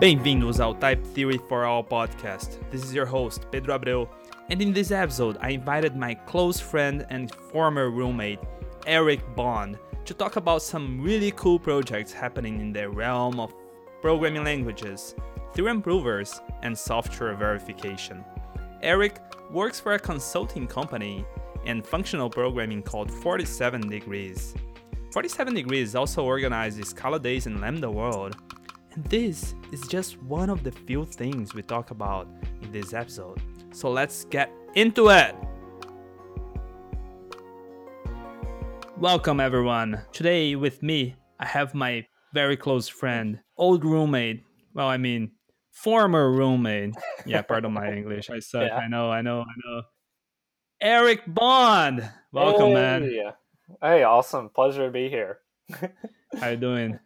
Bem-vindos ao Type Theory for All podcast. This is your host, Pedro Abreu, and in this episode, I invited my close friend and former roommate, Eric Bond, to talk about some really cool projects happening in the realm of programming languages, theorem provers, and software verification. Eric works for a consulting company and functional programming called 47 Degrees. 47 Degrees also organizes Scala Days in Lambda World, and this is just one of the few things we talk about in this episode. So let's get into it! Welcome, everyone. Today, with me, I have my very close friend, old roommate. Well, I mean, former roommate. Yeah, pardon my English. I suck. Yeah. I know, I know, I know. Eric Bond. Welcome, man. Hey, hey, awesome. Pleasure to be here. How you doing?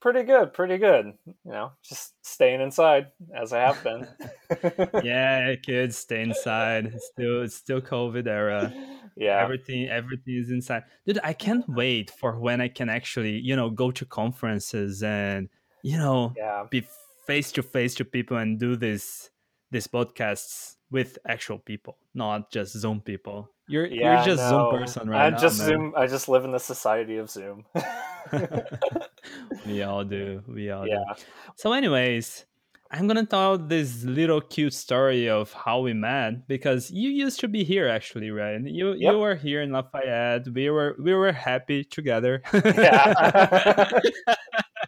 Pretty good, pretty good. You know, just staying inside as I have been. yeah, kids, stay inside. It's still, it's still COVID era. yeah. Everything, everything is inside. Dude, I can't wait for when I can actually, you know, go to conferences and, you know, Yeah. be face to face to people and do this, these podcasts with actual people, not just Zoom people. You're, Yeah, you're just no, Zoom person right I now. just man. Zoom. I just live in the society of Zoom. we all do. We all do. yeah. So, anyways, I'm gonna tell this little cute story of how we met because you used to be here actually, right? You Yep. you were here in Lafayette. We were we were happy together. Yeah.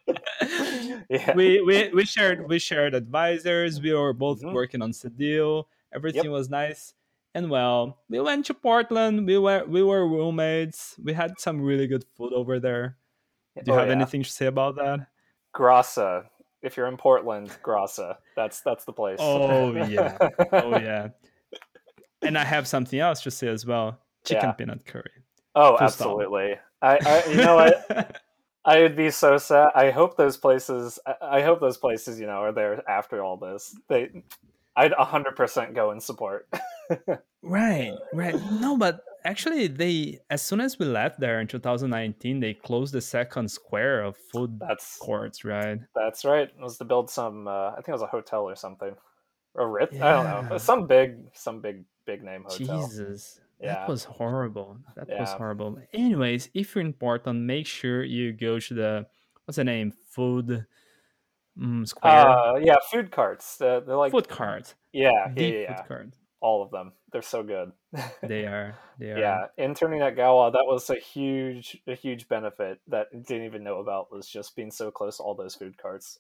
yeah. we, we we shared we shared advisors. We were both Mhm. working on Cedille. Everything was nice. And well, we went to Portland. We were we were roommates. We had some really good food over there. Do you Oh, have yeah. anything to say about that? Grassa. If you're in Portland, Grassa. That's that's the place. Oh, yeah. Oh yeah. And I have something else to say as well. Chicken Yeah. peanut curry. Oh, stop. absolutely. I, I you know what? I would be so sad. I hope those places. I- I hope those places, you know, are there after all this. They, I'd hundred percent go and support. right, right. No, but actually, they as soon as we left there in 2019, they closed the second square of food That's courts. Right. that's right. It was to build some. Uh, I think it was a hotel or something, a Ritz. I don't know. Some big, some big, big name hotel. Jesus. Yeah. That was horrible. That was horrible. Anyways, if you're in Portland, make sure you go to the what's the name? Food mm, square. Uh, yeah, food carts. Uh, they're like food cart. Yeah, yeah, yeah, food yeah. cart. All of them. They're so good. They are. They are. yeah, interning at Galois, that was a huge, a huge benefit that I didn't even know about was just being so close to all those food carts.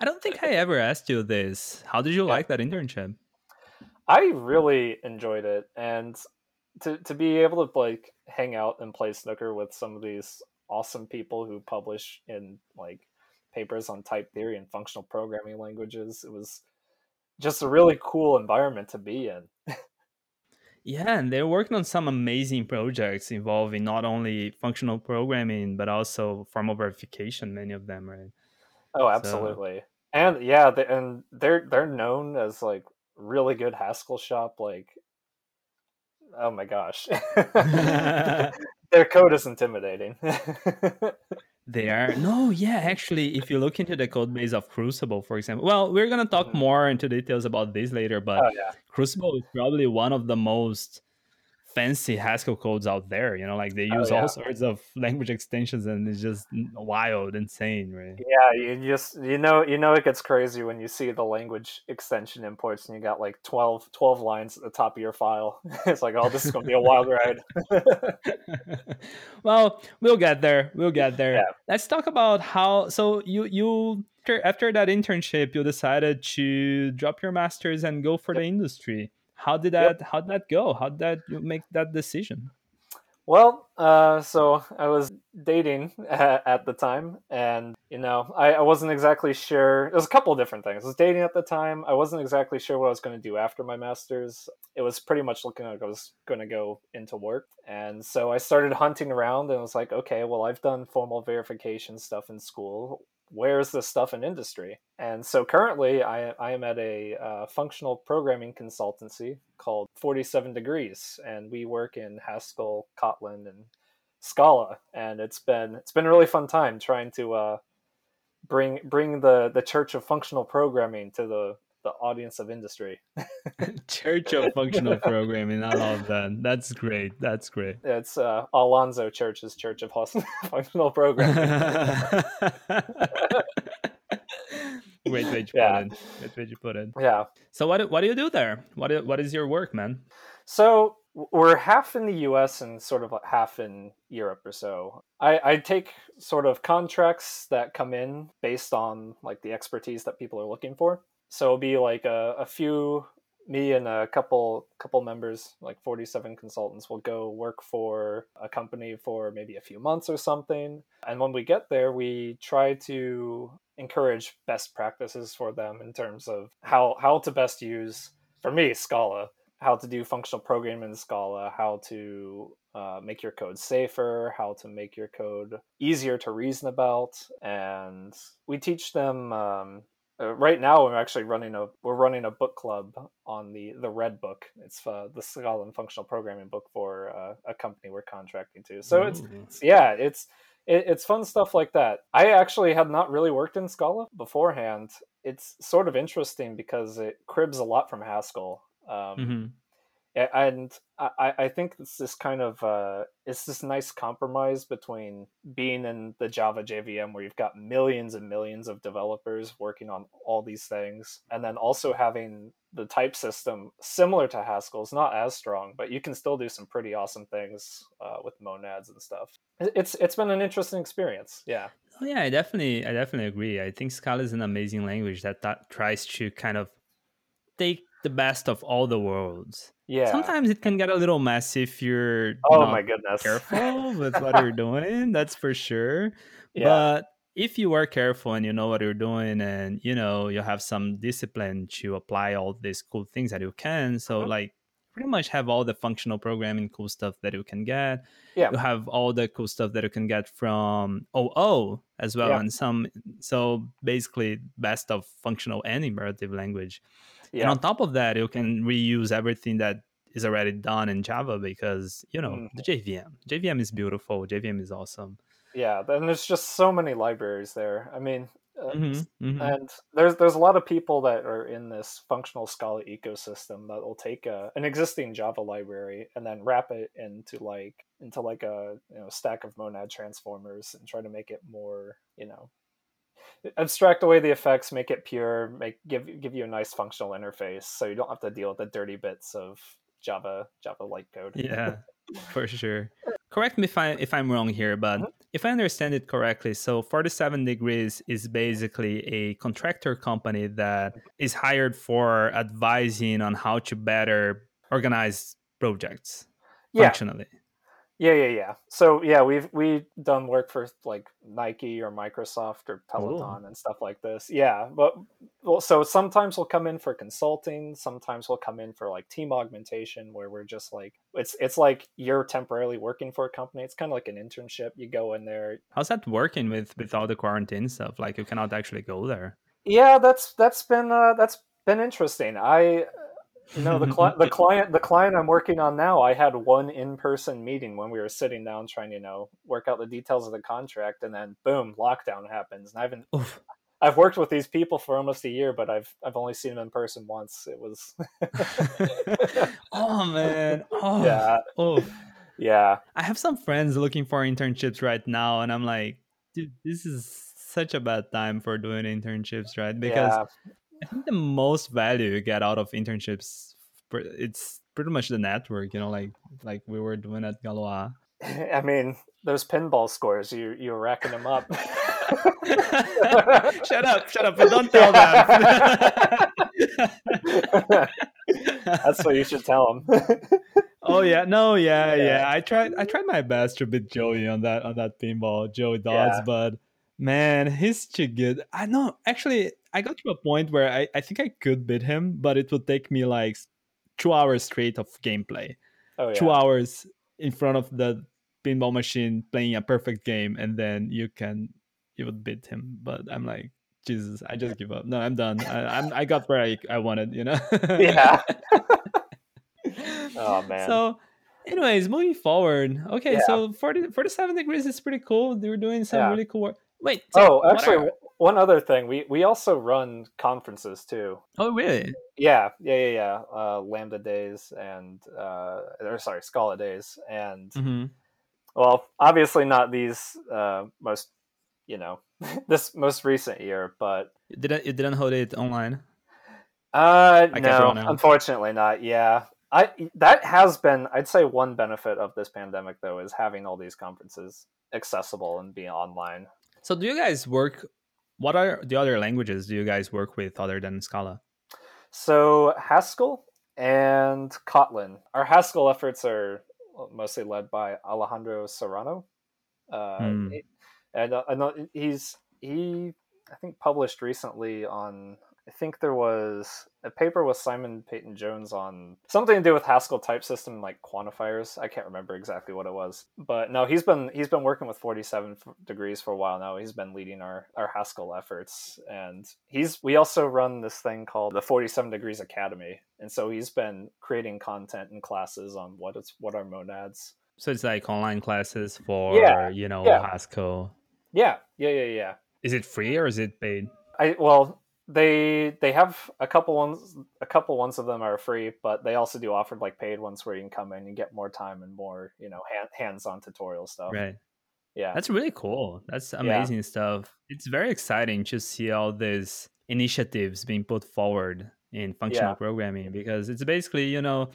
I don't think I ever asked you this. How did you Yeah. like that internship? I really enjoyed it, and to to be able to like hang out and play snooker with some of these awesome people who publish in like papers on type theory and functional programming languages, it was just a really cool environment to be in. Yeah, and they're working on some amazing projects involving not only functional programming but also formal verification. Many of them, right? Oh, absolutely. And yeah, they, and they're they're known as like really good Haskell shop. Like, oh my gosh, their code is intimidating. They are no, yeah. Actually, if you look into the code base of Crucible, for example, well, we're gonna talk Mhm. more into details about this later. But oh yeah, Crucible is probably one of the most fancy Haskell codes out there. You know, like they Oh, use yeah. all sorts of language extensions, and it's just wild, insane, right? yeah. You just you know you know it gets crazy when you see the language extension imports and you got like 12, 12 lines at the top of your file. it's like, oh, this is gonna be a wild ride. well, we'll get there. We'll get there. Yeah. Let's talk about how. So you you after, after that internship, you decided to drop your masters and go for the industry. How did that? Yep. How did that go? How did that you make that decision? Well, uh, so I was dating at, at the time, and you know, I, I wasn't exactly sure. Was a couple of different things. I was dating at the time. I wasn't exactly sure what I was going to do after my master's. It was pretty much looking like I was going to go into work, and so I started hunting around, and was like, okay, well, I've done formal verification stuff in school. Where's this stuff in industry? And so currently, I, I am at a uh, functional programming consultancy called 47 Degrees, and we work in Haskell, Kotlin, and Scala. And it's been it's been a really fun time trying to uh, bring bring the the Church of Functional Programming to the the audience of industry. Church of Functional Programming. I love that. That's great. That's great. It's uh, Alonzo Church's Church of Functional Programming. great way to yeah. put it. Great way to put it. Yeah. So what what do you do there? What what is your work, man? So we're half in the US and sort of half in Europe or so. I, I take sort of contracts that come in based on like the expertise that people are looking for. So it'll be like a, a few me and a couple couple members like 47 consultants will go work for a company for maybe a few months or something. And when we get there we try to encourage best practices for them in terms of how how to best use for me scala how to do functional programming in scala how to uh, make your code safer how to make your code easier to reason about. And we teach them um, uh, right now we're actually running a we're running a book club on the the red book. It's uh, the scala and functional programming book for uh, a company we're contracting to. So it's, it's, yeah it's it, it's fun stuff like that. I actually had not really worked in scala beforehand. It's sort of interesting because it cribs a lot from haskell um, mm-hmm and I, I think it's this kind of uh, it's this nice compromise between being in the Java JVM where you've got millions and millions of developers working on all these things, and then also having the type system similar to Haskell's, not as strong, but you can still do some pretty awesome things uh, with monads and stuff. It's it's been an interesting experience. Yeah. Oh, yeah, I definitely I definitely agree. I think Scala is an amazing language that, that tries to kind of take the best of all the worlds yeah. Sometimes it can get a little messy if you're oh my goodness careful with what you're doing. That's for sure. Yeah. But if you are careful and you know what you're doing and you know you have some discipline to apply all these cool things that you can, so mm-hmm. like pretty much have all the functional programming cool stuff that you can get. Yeah. You have all the cool stuff that you can get from OO as well, yeah. and some. So basically, best of functional and imperative language. Yeah. And on top of that, you can reuse everything that is already done in Java because you know mm-hmm. the JVM. JVM is beautiful. JVM is awesome. Yeah, and there's just so many libraries there. I mean, uh, mm-hmm, mm-hmm. and there's there's a lot of people that are in this functional Scala ecosystem that will take a, an existing Java library and then wrap it into like into like a you know stack of monad transformers and try to make it more you know abstract away the effects, make it pure, make give give you a nice functional interface, so you don't have to deal with the dirty bits of Java Java light code. Yeah, for sure. Correct me if I if I'm wrong here, but mm-hmm. if I understand it correctly, so 47 Degrees is basically a contractor company that is hired for advising on how to better organize projects yeah. functionally. Yeah, yeah, yeah. So yeah, we've we done work for like Nike or Microsoft or Peloton Ooh. and stuff like this. Yeah, but well, so sometimes we'll come in for consulting. Sometimes we'll come in for like team augmentation, where we're just like it's it's like you're temporarily working for a company. It's kind of like an internship. You go in there. How's that working with with all the quarantine stuff? Like you cannot actually go there. Yeah, that's that's been uh, that's been interesting. I no, the cli- the client the client I'm working on now, I had one in person meeting when we were sitting down trying to you know work out the details of the contract, and then boom, lockdown happens, and I haven't. Oof. I've worked with these people for almost a year, but I've I've only seen them in person once. It was. oh man! Oh yeah. Oh yeah. I have some friends looking for internships right now, and I'm like, dude, this is such a bad time for doing internships, right? Because yeah. I think the most value you get out of internships, it's pretty much the network. You know, like like we were doing at Galois. I mean, those pinball scores, you you're racking them up. shut up! Shut up! But don't tell them. That's what you should tell them. oh yeah, no, yeah, yeah, yeah, I tried. I tried my best to beat Joey on that on that pinball, Joey Dodds, yeah. but man, he's too good. I know. Actually, I got to a point where I, I think I could beat him, but it would take me like two hours straight of gameplay. Oh, yeah. Two hours in front of the pinball machine playing a perfect game, and then you can you would beat him. But I'm like, Jesus, I just give up. No, I'm done. I, I'm I got where I, I wanted, you know. yeah. oh man. So anyways moving forward okay yeah. so 40 47 degrees is pretty cool they were doing some yeah. really cool work wait so oh actually one other thing, we we also run conferences too. Oh, really? Yeah, yeah, yeah, yeah. Uh, Lambda days and uh, or sorry, Scala days, and hmm well, obviously not these uh, most, you know, this most recent year, but You didn't you didn't hold it online? uh, Like no, unfortunately not. Yeah, I that has been, I'd say, one benefit of this pandemic though is having all these conferences accessible and being online. So do you guys work? What are the other languages do you guys work with other than Scala? So Haskell and Kotlin. Our Haskell efforts are mostly led by Alejandro Serrano. Uh, he- and uh, I know he's he I think published recently on I think there was a paper with Simon Peyton Jones on something to do with Haskell type system like quantifiers. I can't remember exactly what it was, but no, he's been he's been working with 47 degrees for a while now. He's been leading our our Haskell efforts, and he's we also run this thing called the 47 Degrees Academy, and so he's been creating content and classes on what it's what are monads. So it's like online classes for Yeah, you know yeah. Haskell. Yeah, yeah, yeah, yeah. Is it free or is it paid? I well, they they have a couple ones. A couple ones of them are free, but they also do offer like paid ones where you can come in and get more time and more you know hand, hands-on tutorial stuff. Right. Yeah, That's really cool. That's amazing stuff. It's very exciting to see all these initiatives being put forward in functional Yeah. programming because it's basically, you know,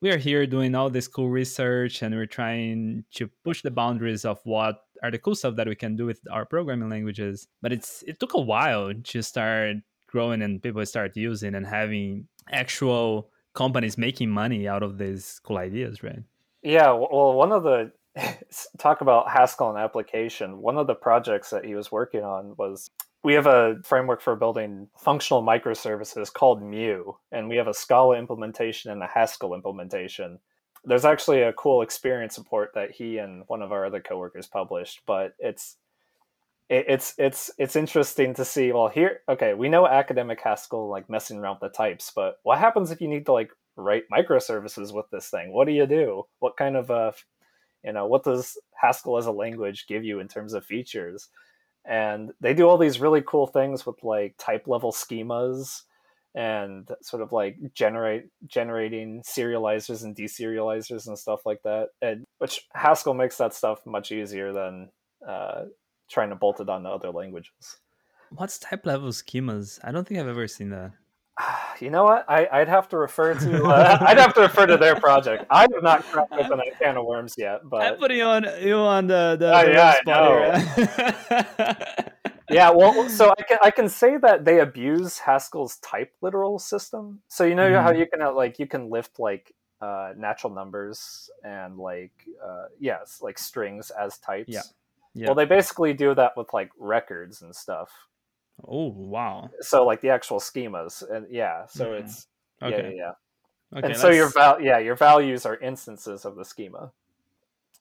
we are here doing all this cool research and we're trying to push the boundaries of what are the cool stuff that we can do with our programming languages. But it's it took a while to start growing and people start using and having actual companies making money out of these cool ideas, right? yeah. Well, one of the talk about Haskell and application. One of the projects that he was working on was we have a framework for building functional microservices called Mu, and we have a Scala implementation and a Haskell implementation. There's actually a cool experience report that he and one of our other coworkers published, but it's it, it's it's it's interesting to see. Well, here, okay, we know academic Haskell like messing around with the types, but what happens if you need to like write microservices with this thing? What do you do? What kind of uh, you know, what does Haskell as a language give you in terms of features? And they do all these really cool things with like type level schemas and sort of like generate generating serializers and deserializers and stuff like that. And which Haskell makes that stuff much easier than uh, trying to bolt it onto other languages. What's type level schemas? I don't think I've ever seen that. You know what? I, I'd have to refer to uh, I'd have to refer to their project. I have not cracked open a can of worms yet, but I'm putting you on you on the the, Oh, the yeah, spot here. yeah. Well, so I can I can say that they abuse Haskell's type literal system. So you know how Mhm. you can uh, like you can lift like uh, natural numbers and like uh, yes like strings as types. Yeah. Yeah. Well, they basically do that with like records and stuff. oh wow. So like the actual schemas and yeah. So Mhm. it's Okay. yeah yeah. yeah. Okay. and so your val yeah your values are instances of the schema.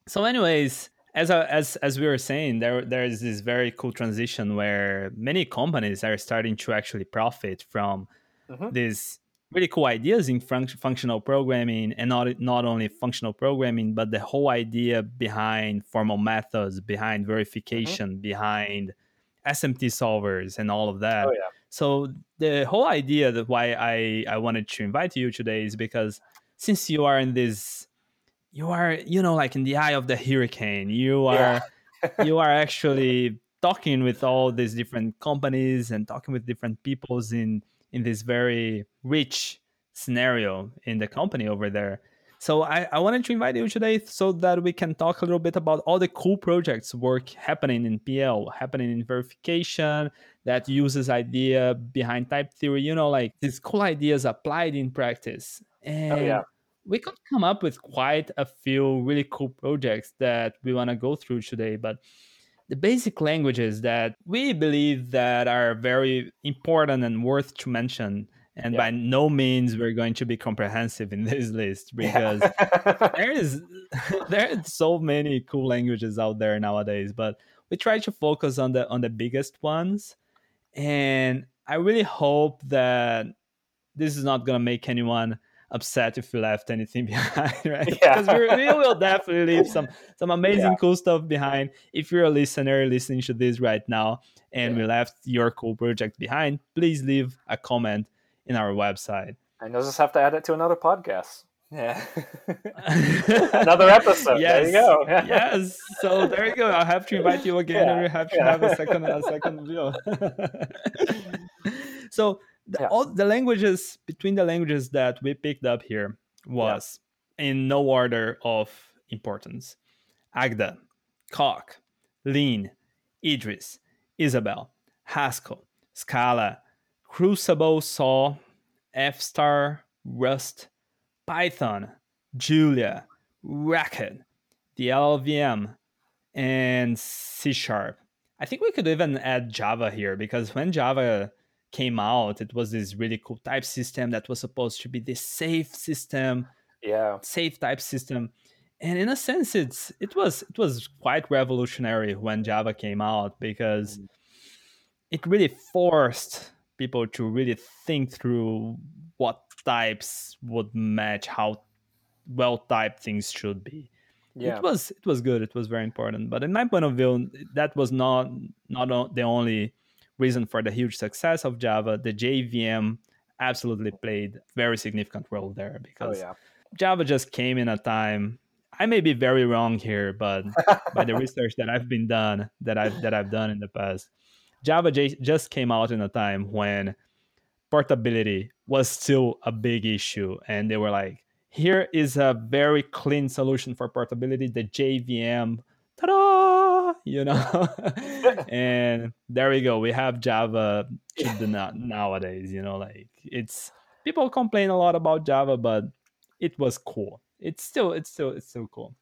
So, anyways, as I, as as we were saying, there there is this very cool transition where many companies are starting to actually profit from Mhm. these really cool ideas in func- functional programming, and not not only functional programming, but the whole idea behind formal methods, behind verification, behind SMT solvers, and all of that. Oh yeah. So the whole idea that why I I wanted to invite you today is because since you are in this you are you know like in the eye of the hurricane you are Yeah. you are actually talking with all these different companies and talking with different peoples in in this very rich scenario in the company over there so I, I wanted to invite you today so that we can talk a little bit about all the cool projects work happening in pl happening in verification that uses idea behind type theory you know like these cool ideas applied in practice and Oh, yeah. We could come up with quite a few really cool projects that we want to go through today but the basic languages that we believe that are very important and worth to mention and Yeah. by no means we're going to be comprehensive in this list because Yeah. there is there are so many cool languages out there nowadays but we try to focus on the on the biggest ones and i really hope that this is not going to make anyone upset if we left anything behind, right? Yeah. Because we, we will definitely leave some some amazing Yeah. cool stuff behind. If you're a listener listening to this right now and Yeah. we left your cool project behind, please leave a comment in our website. And you'll just have to add it to another podcast. Yeah. another episode. There you go. yes. So there you go. I'll have to invite you again, and we have to yeah. have a second a second view. so the, Yeah. all the languages between the languages that we picked up here was in no order of importance. Agda, Coq, Lean, Idris, Isabelle, Haskell, Scala, Crucible, Saw, F star, Rust, Python, Julia, Racket, the LLVM, and C Sharp. I think we could even add Java here because when Java came out, it was this really cool type system that was supposed to be this safe system, Yeah. safe type system. And in a sense, it's it was it was quite revolutionary when Java came out because Mm. it really forced people to really think through what types would match how well typed things should be Yeah. it was it was good it was very important but in my point of view that was not not the only reason for the huge success of java the jvm absolutely played very significant role there Oh because yeah. java just came in a time i may be very wrong here but by the research that i've been done that i've that i've done in the past java J- just came out in a time when portability was still a big issue and they were like here is a very clean solution for portability the jvm ta-da you know? And there we go. We have java nowadays you know like it's people complain a lot about java but it was cool. It's still it's still it's still cool.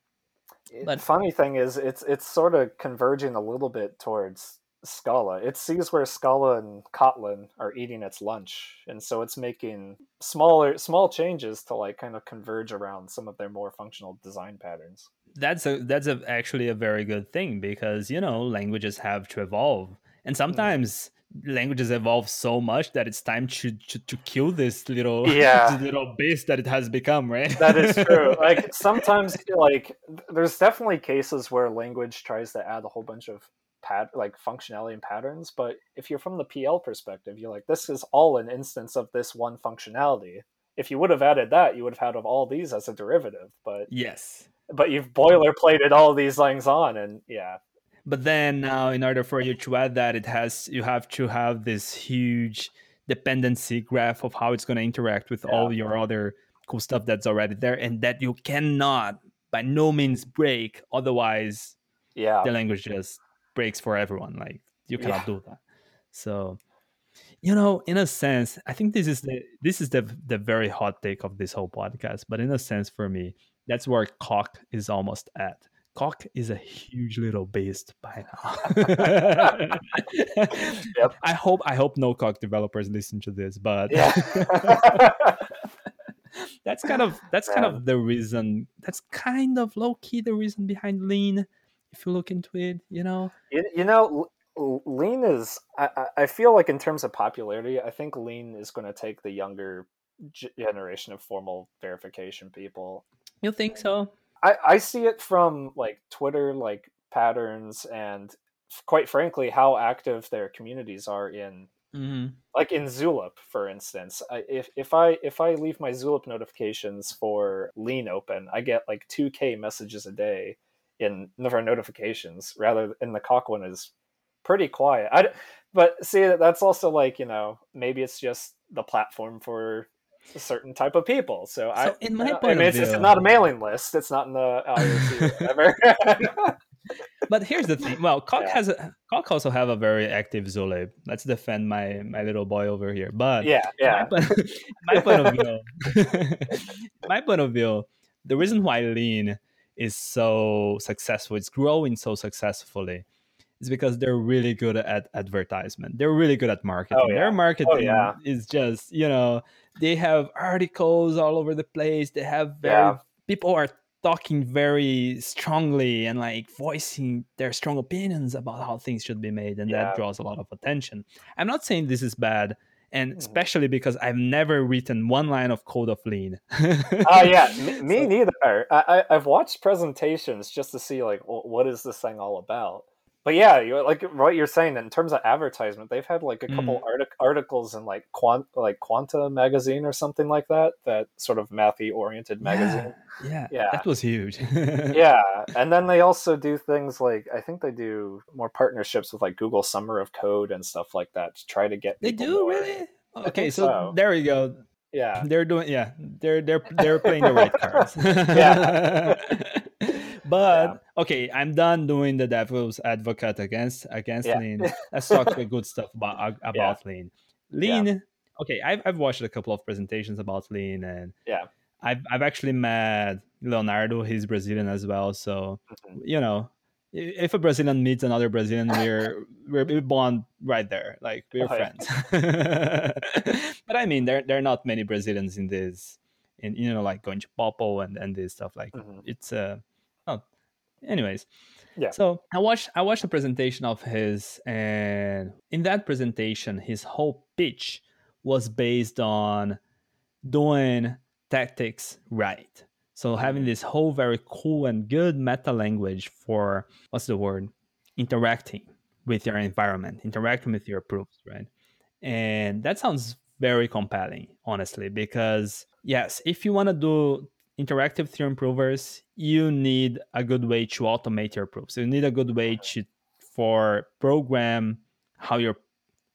But- funny thing is, it's it's sort of converging a little bit towards Scala. It sees where Scala and Kotlin are eating its lunch, and so it's making smaller small changes to like kind of converge around some of their more functional design patterns. that's a that's a, actually a very good thing because you know languages have to evolve and mm-hmm. sometimes languages evolve so much that it's time to to, to kill this little Yeah. this little beast that it has become right That is true. like sometimes, like there's definitely cases where language tries to add a whole bunch of pat like functionality and patterns, but if you're from the PL perspective, you're like, this is all an instance of this one functionality. If you would have added that, you would have had of all these as a derivative, but yes. but you've boilerplated all these things on, and yeah, but then now in order for you to add that it has you have to have this huge dependency graph of how it's going to interact with all your other cool stuff that's already there and that you cannot by no means break otherwise yeah, the language just breaks for everyone like you cannot Yeah. do that so you know in a sense i think this is the this is the the very hot take of this whole podcast but in a sense for me that's where Coq is almost at Coq is a huge little beast by now Yep. i hope i hope no Coq developers listen to this but yeah. that's kind of that's kind of the reason that's kind of low key the reason behind lean if you look into it you know You, you know, Lean is. I, I- feel like in terms of popularity, I think Lean is going to take the younger generation of formal verification people. you think so I, I see it from like Twitter, like patterns, and quite frankly, how active their communities are in. mm-hmm. Like in Zulip, for instance, I, if if I if I leave my Zulip notifications for Lean open, I get like two k messages a day in of our notifications. Rather, in the Coq one is pretty quiet. I, but see, that's also like you know maybe it's just the platform for a certain type of people. So, I, in my I, I point mean, of it's, it's view- not a mailing list. It's not in the IRC whatever. But here's the thing. Well, Coq Yeah. has a, Coq also have a very active Zulip. Let's defend my my little boy over here. But yeah, yeah, my, my point of view, my point of view, the reason why Lean is so successful, it's growing so successfully, is because they're really good at advertisement. They're really good at oh, marketing. Oh, yeah. Their marketing yeah. is just you know they have articles all over the place. They have very Yeah. people are talking very strongly and like voicing their strong opinions about how things should be made and that draws a lot of attention i'm not saying this is bad and Mhm. especially because I've never written one line of code of Lean. Oh yeah, me, neither. I, I I've watched presentations just to see like what is this thing all about. But yeah, you like what you're saying in terms of advertisement, they've had like a couple Mm. artic- articles in like quant like Quanta magazine or something like that, that sort of mathy oriented magazine. Yeah, yeah, Yeah. that was huge. yeah and then they also do things like i think they do more partnerships with like google summer of code and stuff like that to try to get They do more- really? Okay, so, so. there we go. yeah They're doing yeah. They're they're they're playing the right cards. Yeah. but okay, I'm done doing the devil's advocate against against Yeah. Lean. Let's talk the good stuff about about Lean. Lean. Okay, I've I've watched a couple of presentations about Lean, and Yeah. I've I've actually met Leonardo. He's Brazilian as well, so Mhm. you know. If a Brazilian meets another Brazilian, we're we're bond right there, like we're Oh, yeah. friends. but I mean, there there are not many Brazilians in this, in you know, like going to POPL and and this stuff. Like Mhm. it's uh, oh, anyways. Yeah. So I watched I watched a presentation of his, and in that presentation, his whole pitch was based on doing tactics right. So having this whole very cool and good meta language for what's the word? Interacting with your environment, interacting with your proofs, right? And that sounds very compelling, honestly, because yes, if you want to do interactive theorem provers, you need a good way to automate your proofs. You need a good way to for program how your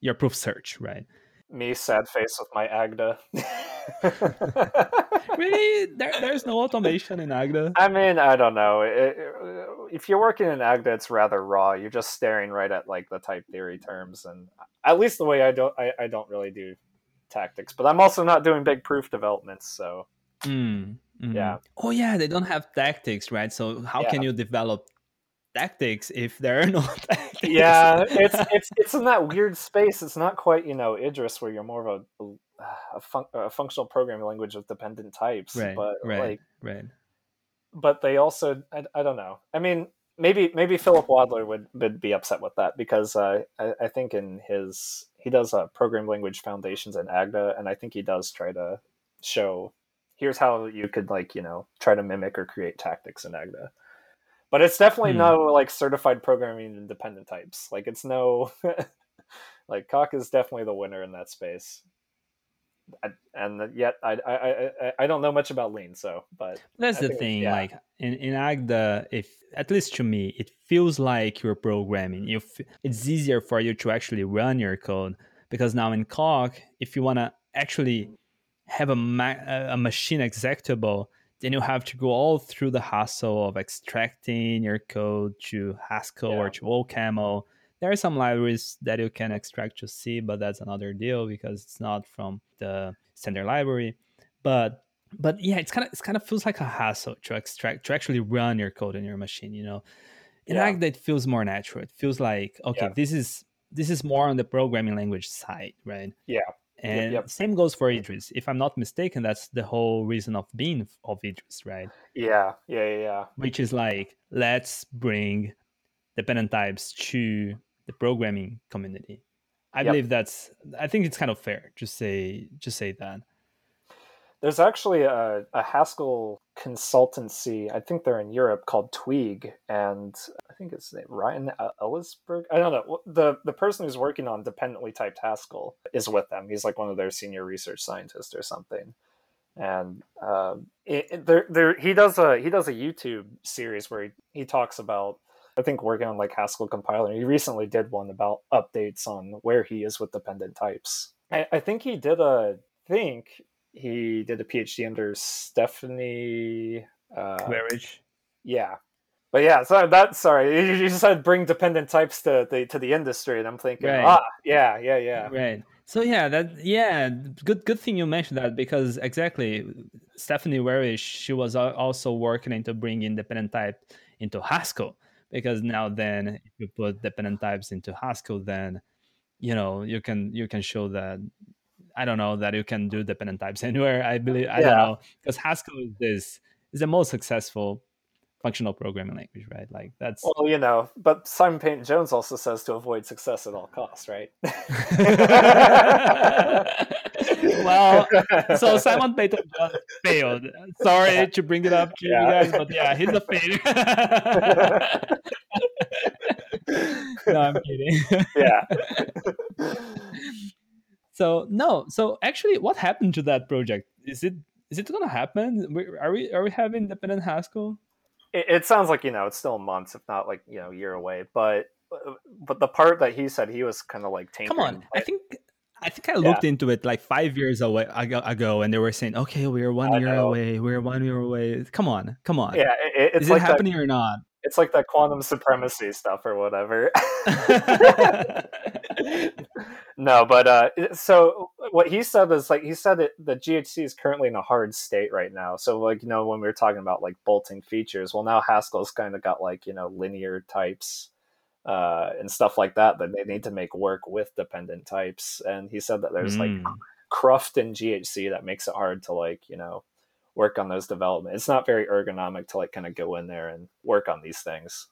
your proof search, right? me sad face with my agda. Really? There, there's no automation in agda? I mean i don't know. It- if you're working in agda it's rather raw. You're just staring right at like the type theory terms and at least the way i don't i, I don't really do tactics but i'm also not doing big proof developments so. Mm, mhm. Yeah. oh yeah they don't have tactics right? So how can you develop tactics if there are no tactics? Yeah it's it's it's in that weird space. It's not quite you know idris where you're more of a a, fun, a functional programming language with dependent types right but right like right. But they also I, I don't know. I mean maybe maybe philip wadler would, would be upset with that because uh, I, I think in his he does uh, program language foundations in agda and i think he does try to show here's how you could like you know try to mimic or create tactics in agda but it's definitely Hmm. no like certified programming independent types like it's no like Coq is definitely the winner in that space and yet I, I I I- don't know much about lean so but that's the thing yeah. like in, in agda if at least to me it feels like you're programming you f- it's easier for you to actually run your code because now in coq if you want to actually have a, ma- a machine executable then you have to go all through the hassle of extracting your code to haskell or Yeah. to ocaml there are some libraries that you can extract to c but that's another deal because it's not from the standard library but but yeah it's kind of it's kind of feels like a hassle to extract to actually run your code in your machine you know in Yeah. It feels more natural it feels like okay Yeah. this is this is more on the programming language side right Yeah. And yep. same goes for idris if i'm not mistaken that's the whole reason of being of idris right Yeah, yeah, yeah, yeah. which is like let's bring dependent types to the programming community i Yep. believe that's i think it's kind of fair to say to say that There's actually a, a Haskell consultancy. I think they're in Europe called Tweag, and think it's Ryan Ellisberg. I don't know. the The person who's working on dependently typed Haskell is with them. He's like one of their senior research scientists or something. And um, it, it- there, there, he does a he does a YouTube series where he, he talks about I think working on like Haskell compiler. He recently did one about updates on where he is with dependent types. I, I think he did a think he did a PhD under Stephanie. Uh, Marriage. yeah, but yeah. So that sorry, you you just said bring dependent types to the to the industry, and I'm thinking, Right. ah, yeah, yeah, yeah, Right. So yeah, that yeah, good good thing you mentioned that because exactly Stephanie Weirich, she was also working into bringing dependent type into Haskell because now then if you put dependent types into Haskell, then you know you can you can show that I don't know that you can do dependent types anywhere. I believe I don't know because Haskell is this is the most successful functional programming language, right? Like that's well, you know, but Simon Peyton Jones also says to avoid success at all costs, right? well, so Simon Peyton Jones failed. Sorry to bring it up to yeah. you guys, but yeah, he's a failure. no, I'm kidding. yeah. so no, so actually, what happened to that project? Is it is it gonna happen? Are we are we having independent Haskell? It, it sounds like you know it's still months, if not like you know year away. But uh, but the part that he said he was kind of like Come on, I think I think I looked yeah. into it like five years away ago, and they were saying, "Okay, we're one I year know. away. We're one year away." Come on, come on. Yeah, it, it's is like it happening that, or not? It's like that quantum supremacy stuff or whatever. no, but uh, so what he said is like he said that the GHC is currently in a hard state right now. So like you know when we were talking about like bolting features, well now Haskell's kind of got like you know linear types uh, and stuff like that that they need to make work with dependent types. And he said that there's mm. like cruft in GHC that makes it hard to like you know work on those development. It's not very ergonomic to like kind of go in there and work on these things.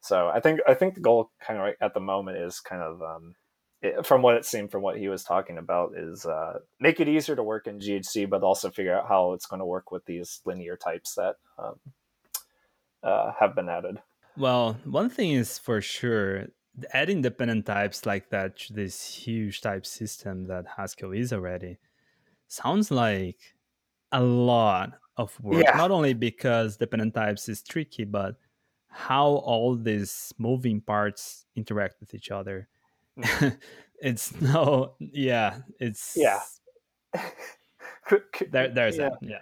So I think I think the goal kind of at the moment is kind of um, it, from what it seemed from what he was talking about is uh, make it easier to work in GHC, but also figure out how it's going to work with these linear types that um, uh, have been added. Well, one thing is for sure adding dependent types like that to this huge type system that Haskell is already sounds like a lot of work. Yeah. Not only because dependent types is tricky, but how all these moving parts interact with each other. Mm. it's no, yeah, it's yeah. there, there's yeah. yeah.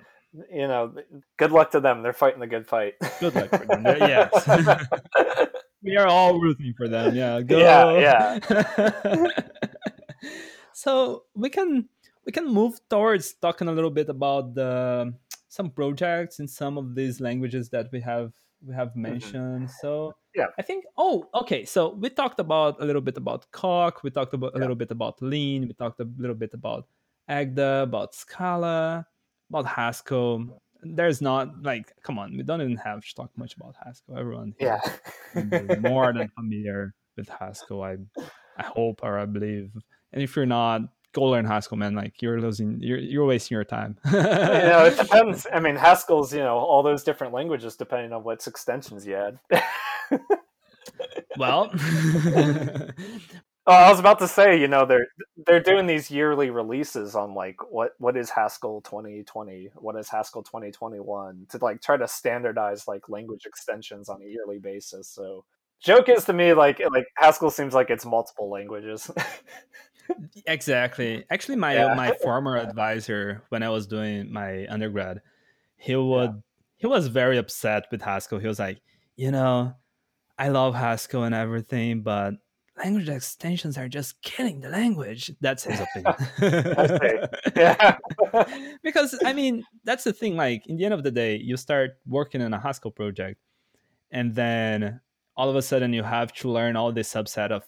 You know, good luck to them. They're fighting the good fight. Good luck for them. yes. we are all rooting for them. Yeah. Go. Yeah. Yeah. so we can we can move towards talking a little bit about the some projects in some of these languages that we have we have mm-hmm. mentioned. Mm-hmm. So yeah, I think. Oh, okay. So we talked about a little bit about Coq. We talked about a yeah. little bit about Lean. We talked a little bit about Agda, about Scala, about Haskell. There's not like, come on, we don't even have to talk much about Haskell. Everyone, yeah, more than familiar with Haskell. I, I hope or I believe. And if you're not, go learn Haskell, man. Like you're losing, you're you're wasting your time. you know, it depends. I mean, Haskell's you know all those different languages depending on what extensions you add. well, oh, I was about to say, you know, they're they're doing these yearly releases on like what what is Haskell 2020, what is Haskell 2021 to like try to standardize like language extensions on a yearly basis. So joke is to me like like Haskell seems like it's multiple languages exactly. Actually, my yeah. my former advisor when I was doing my undergrad, he would yeah. he was very upset with Haskell. He was like, you know, I love Haskell and everything, but language extensions are just killing the language. That's his opinion. yeah. because I mean, that's the thing. Like in the end of the day, you start working in a Haskell project, and then all of a sudden you have to learn all this subset of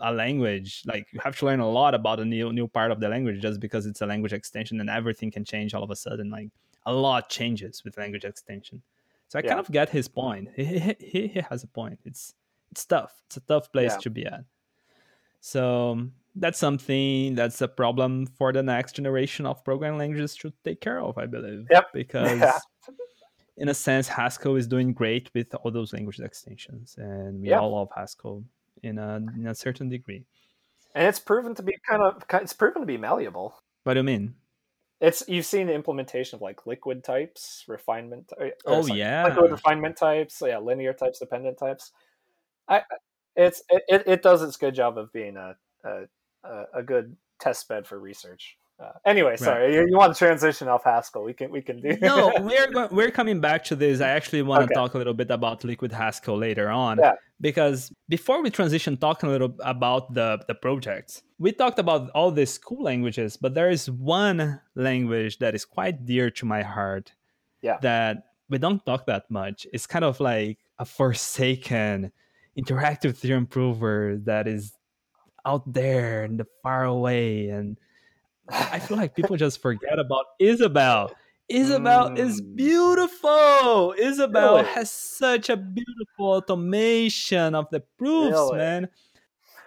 a language like you have to learn a lot about a new new part of the language just because it's a language extension and everything can change all of a sudden like a lot changes with language extension so i yeah. kind of get his point he, he, he has a point it's it's tough it's a tough place yeah. to be at so um, that's something that's a problem for the next generation of programming languages to take care of i believe yep. because yeah. in a sense haskell is doing great with all those language extensions and we yep. all love haskell in a in a certain degree. And it's proven to be kind of it's proven to be malleable. What do you mean? It's you've seen the implementation of like liquid types, refinement. oh sorry, yeah, liquid refinement types. Yeah, linear types, dependent types. I it's it, it does its good job of being a a, a good test bed for research. Uh, anyway, sorry, right. you, you, want to transition off Haskell? We can we can do. no, we're we're coming back to this. I actually want okay. to talk a little bit about Liquid Haskell later on. Yeah. Because before we transition, talking a little about the the projects, we talked about all these cool languages, but there is one language that is quite dear to my heart. Yeah. That we don't talk that much. It's kind of like a forsaken interactive theorem prover that is out there and the far away and I feel like people just forget about Isabelle. Isabelle is Mm. beautiful. Isabelle Really? has such a beautiful automation of the proofs, Really? man.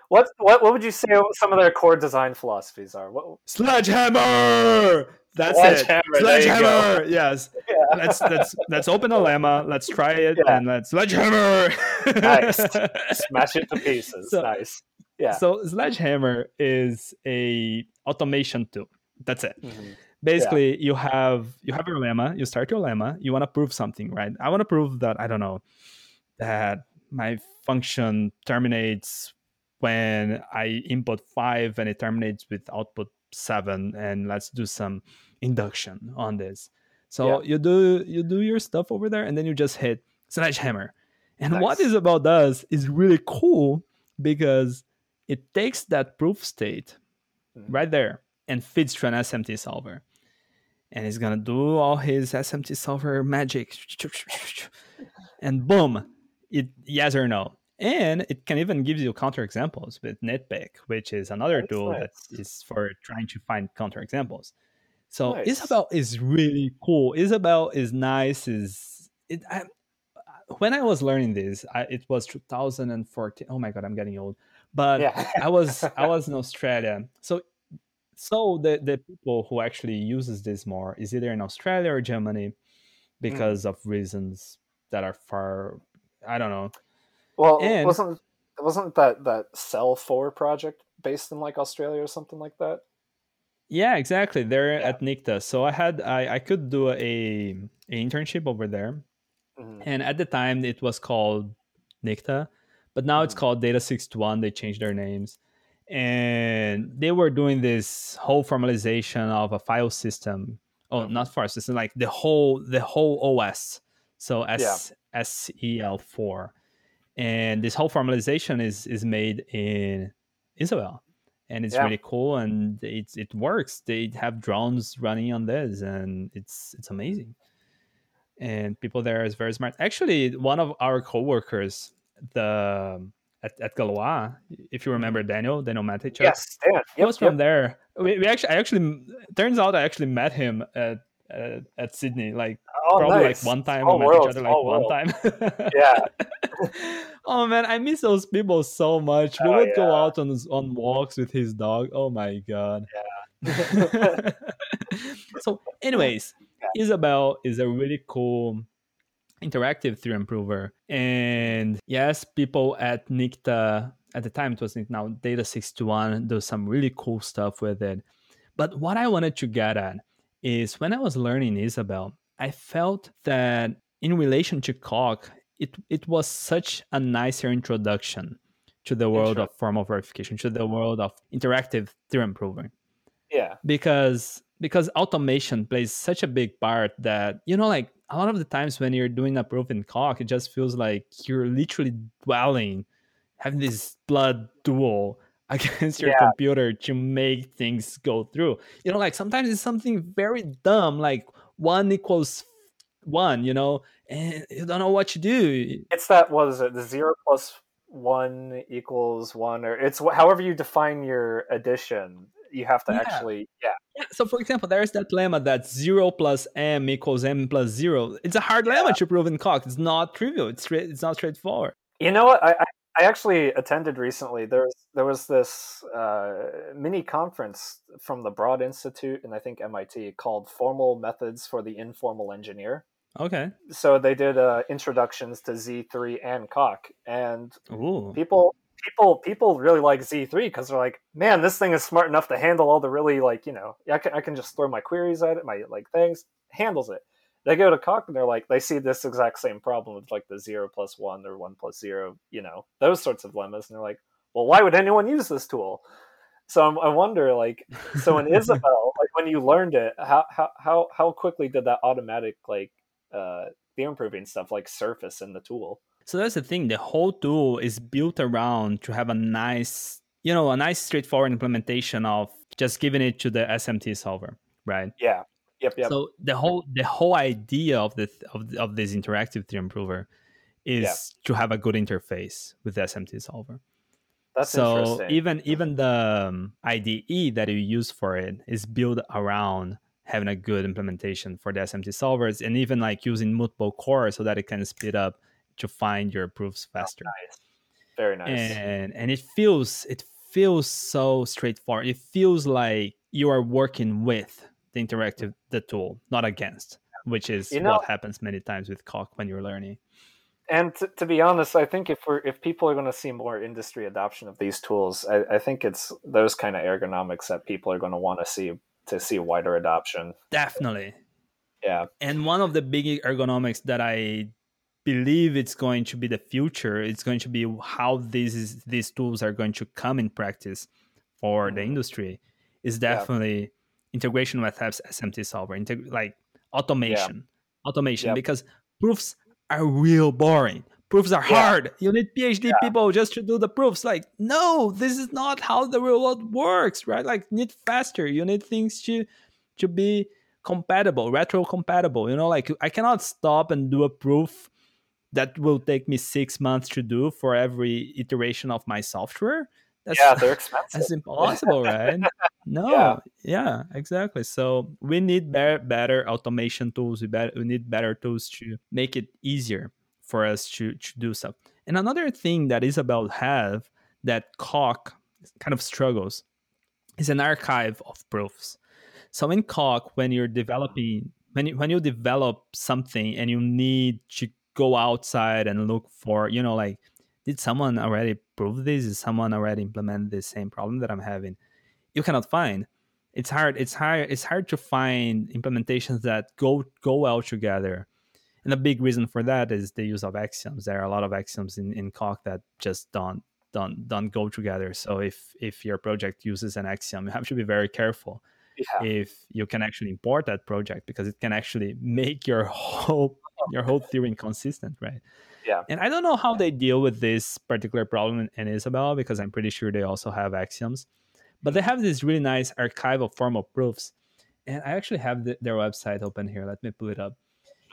What what what would you say some of their core design philosophies are? What, Sledgehammer. That's Sledgehammer, it. there you go. Sledgehammer. Yes. yeah. Let's let's let's open a lemma. Let's try it Yeah. and let's sledgehammer. Nice. Smash it to pieces. So- nice. Yeah. So sledgehammer is a automation tool. That's it. Mhm. Basically you have you have your lemma you start your lemma you want to prove something right i want to prove that i don't know that my function terminates when i input 5 and it terminates with output 7 and let's do some induction on this so Yeah. you do you do your stuff over there and then you just hit sledgehammer and what Nice. isabelle does is really cool because it takes that proof state Mhm. right there and feeds to an SMT solver. And he's gonna do all his SMT solver magic. And boom, it yes or no. And it can even give you counterexamples with Nitpick, which is another That's tool nice. that is for trying to find counterexamples. So Nice. Isabelle is really cool. Isabelle is nice. Is it? I, when I was learning this, I, it was 2014. Oh my god, I'm getting old. But yeah. I was I was in Australia. So so the the people who actually uses this more is either in Australia or Germany because of reasons that are far I don't know. well, and- wasn't wasn't that that seL4 project based in like Australia or something like that? Yeah, exactly. They're Yeah. at NICTA. So I had I, I could do a, a internship over there. Mhm. And at the time it was called NICTA, but now it's Mhm. called Data 61. They changed their names. And they were doing this whole formalization of a file system. Oh, not file system, like the whole the whole OS. So Yeah. S SEL4. And this whole formalization is is made in Isabelle, And it's Yeah. really cool and it it works. They have drones running on this and it's it's amazing and people there is very smart. Actually, one of our coworkers, the at, at Galois, if you remember Daniel, Daniel Matic, Yes, Dan. he Yep, was from there. We, we actually, I actually, turns out I actually met him at at, at Sydney, like Oh, probably nice. like one time. Small we met world, each other like small one world. time. Yeah. oh man, I miss those people so much. We Oh, would go out on on walks with his dog. Oh my god. Yeah. so, anyways, Isabelle is a really cool interactive theorem prover. And yes, people at NICTA at the time it was now Data 61 do some really cool stuff with it. But what I wanted to get at is when I was learning Isabelle, I felt that in relation to Coq, it it was such a nicer introduction to the world of formal verification, to the world of interactive theorem proving Yeah. because because automation plays such a big part that you know like a lot of the times when you're doing a proof in Coq, it just feels like you're literally dwelling having this blood duel against your Yeah. computer to make things go through you know like sometimes it's something very dumb like one equals one you know and you don't know what to do It's that what is it? The zero plus one equals one, or it's however you define your addition. You have to Yeah. actually, yeah, Yeah, so for example, there's that lemma that zero plus m equals m plus zero. It's a hard lemma to prove in Coq. It's not trivial. It's straight, it's not straightforward. You know what? I, I, I actually attended recently. There was there was this uh, mini conference from the Broad Institute and I think MIT called "Formal Methods for the Informal Engineer." Okay. So they did uh, introductions to Z3 and Coq, and Ooh. people people people really like Z3 because they're like, man, this thing is smart enough to handle all the really like you know, I can I can just throw my queries at it, my like things handles it. They go to Coq and they're like, they see this exact same problem with like the zero plus one or one plus zero, you know, those sorts of lemmas, and they're like, well, why would anyone use this tool? So I'm, I wonder, like, so in Isabelle, like when you learned it, how how how how quickly did that automatic like uh theorem proving stuff like surface in the tool? So that's the thing. The whole tool is built around to have a nice, you know, a nice straightforward implementation of just giving it to the SMT solver, right? Yeah. Yep. Yep. So the whole the whole idea of the of, of this interactive theorem prover is Yeah. to have a good interface with the SMT solver. That's so interesting. even even the um, IDE that you use for it is built around having a good implementation for the SMT solvers and even like using multiple cores so that it can speed up to find your proofs oh, faster. Oh, nice. Very nice. And and it feels it feels so straightforward. It feels like you are working with the interactive the tool, not against, which is you know, what happens many times with Coq when you're learning. And to, to, be honest, I think if we're if people are going to see more industry adoption of these tools, I, I think it's those kind of ergonomics that people are going to want to see to see wider adoption. Definitely. Yeah. And one of the big ergonomics that I believe it's going to be the future, it's going to be how these these tools are going to come in practice for mm-hmm. the industry is definitely yeah. integration with SMT solver, integ- like automation. Yeah. Automation because proofs are real boring. Proofs are hard. You need PhD people just to do the proofs. Like, no, this is not how the real world works, right? Like, need faster. You need things to to be compatible, retro compatible. You know, like I cannot stop and do a proof that will take me six months to do for every iteration of my software. That's, yeah, they're expensive. That's impossible, right? No, yeah. yeah. exactly. So we need better, better automation tools. We, better, we need better tools to make it easier for us to, to do stuff. And another thing that Isabelle have that Coq kind of struggles is an archive of proofs. So in Coq, when you're developing, when you, when you develop something and you need to go outside and look for, you know, like, did someone already prove this? Is someone already implement the same problem that I'm having? You cannot find. It's hard. It's hard. It's hard to find implementations that go go well together and a big reason for that is the use of axioms. There are a lot of axioms in, in Coq that just don't don't don't go together. So if if your project uses an axiom, you have to be very careful yeah. if you can actually import that project because it can actually make your whole your whole theory inconsistent, right? Yeah. And I don't know how they deal with this particular problem in, Isabelle because I'm pretty sure they also have axioms, but they have this really nice archive of formal proofs. And I actually have the, their website open here. Let me pull it up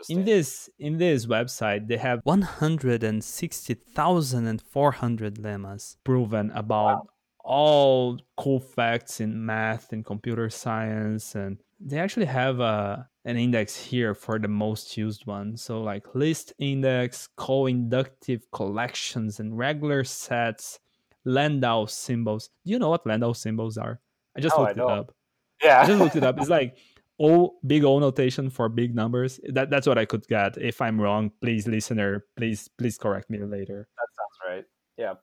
in this in this website they have 160,400 lemmas proven about wow. all cool facts in math and computer science and they actually have a uh, an index here for the most used one so like list index co-inductive collections and regular sets landau symbols do you know what landau symbols are i just looked it up yeah i just looked it up it's like O big O notation for big numbers. That that's what I could get. If I'm wrong, please listener, please please correct me later. That sounds right. Yeah.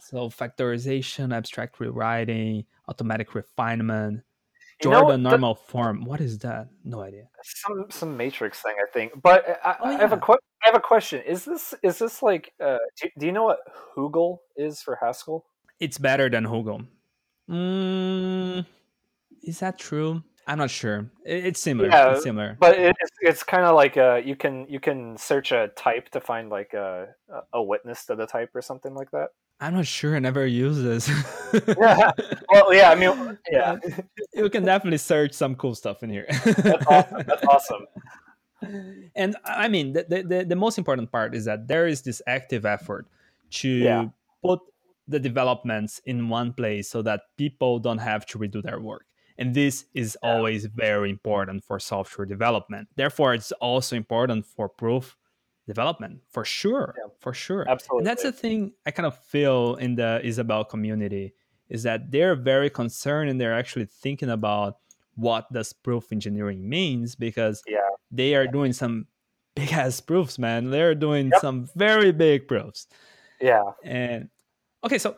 So factorization, abstract rewriting, automatic refinement, Jordan you know, normal the, form. What is that? No idea. Some some matrix thing, I think. But I, oh, yeah. I have a que- I have a question. Is this is this like? Uh, do, do you know what Hoogle is for Haskell? It's better than Hoogle. Mm, is that true? I'm not sure. It's similar. Yeah, it's similar. But it's it's kind of like uh, you can you can search a type to find like a a witness to the type or something like that. I'm not sure. I never use this. yeah. Well, yeah. I mean, yeah. You can definitely search some cool stuff in here. That's awesome. That's awesome. And I mean, the, the the most important part is that there is this active effort to yeah. put the developments in one place so that people don't have to redo their work and this is always very important for software development. Therefore, it's also important for proof development for sure. Yeah. For sure. Absolutely. And that's the thing I kind of feel in the Isabelle community is that they're very concerned and they're actually thinking about what does proof engineering means because yeah. they are doing some big ass proofs, man. They're doing yep. some very big proofs. Yeah. And okay, so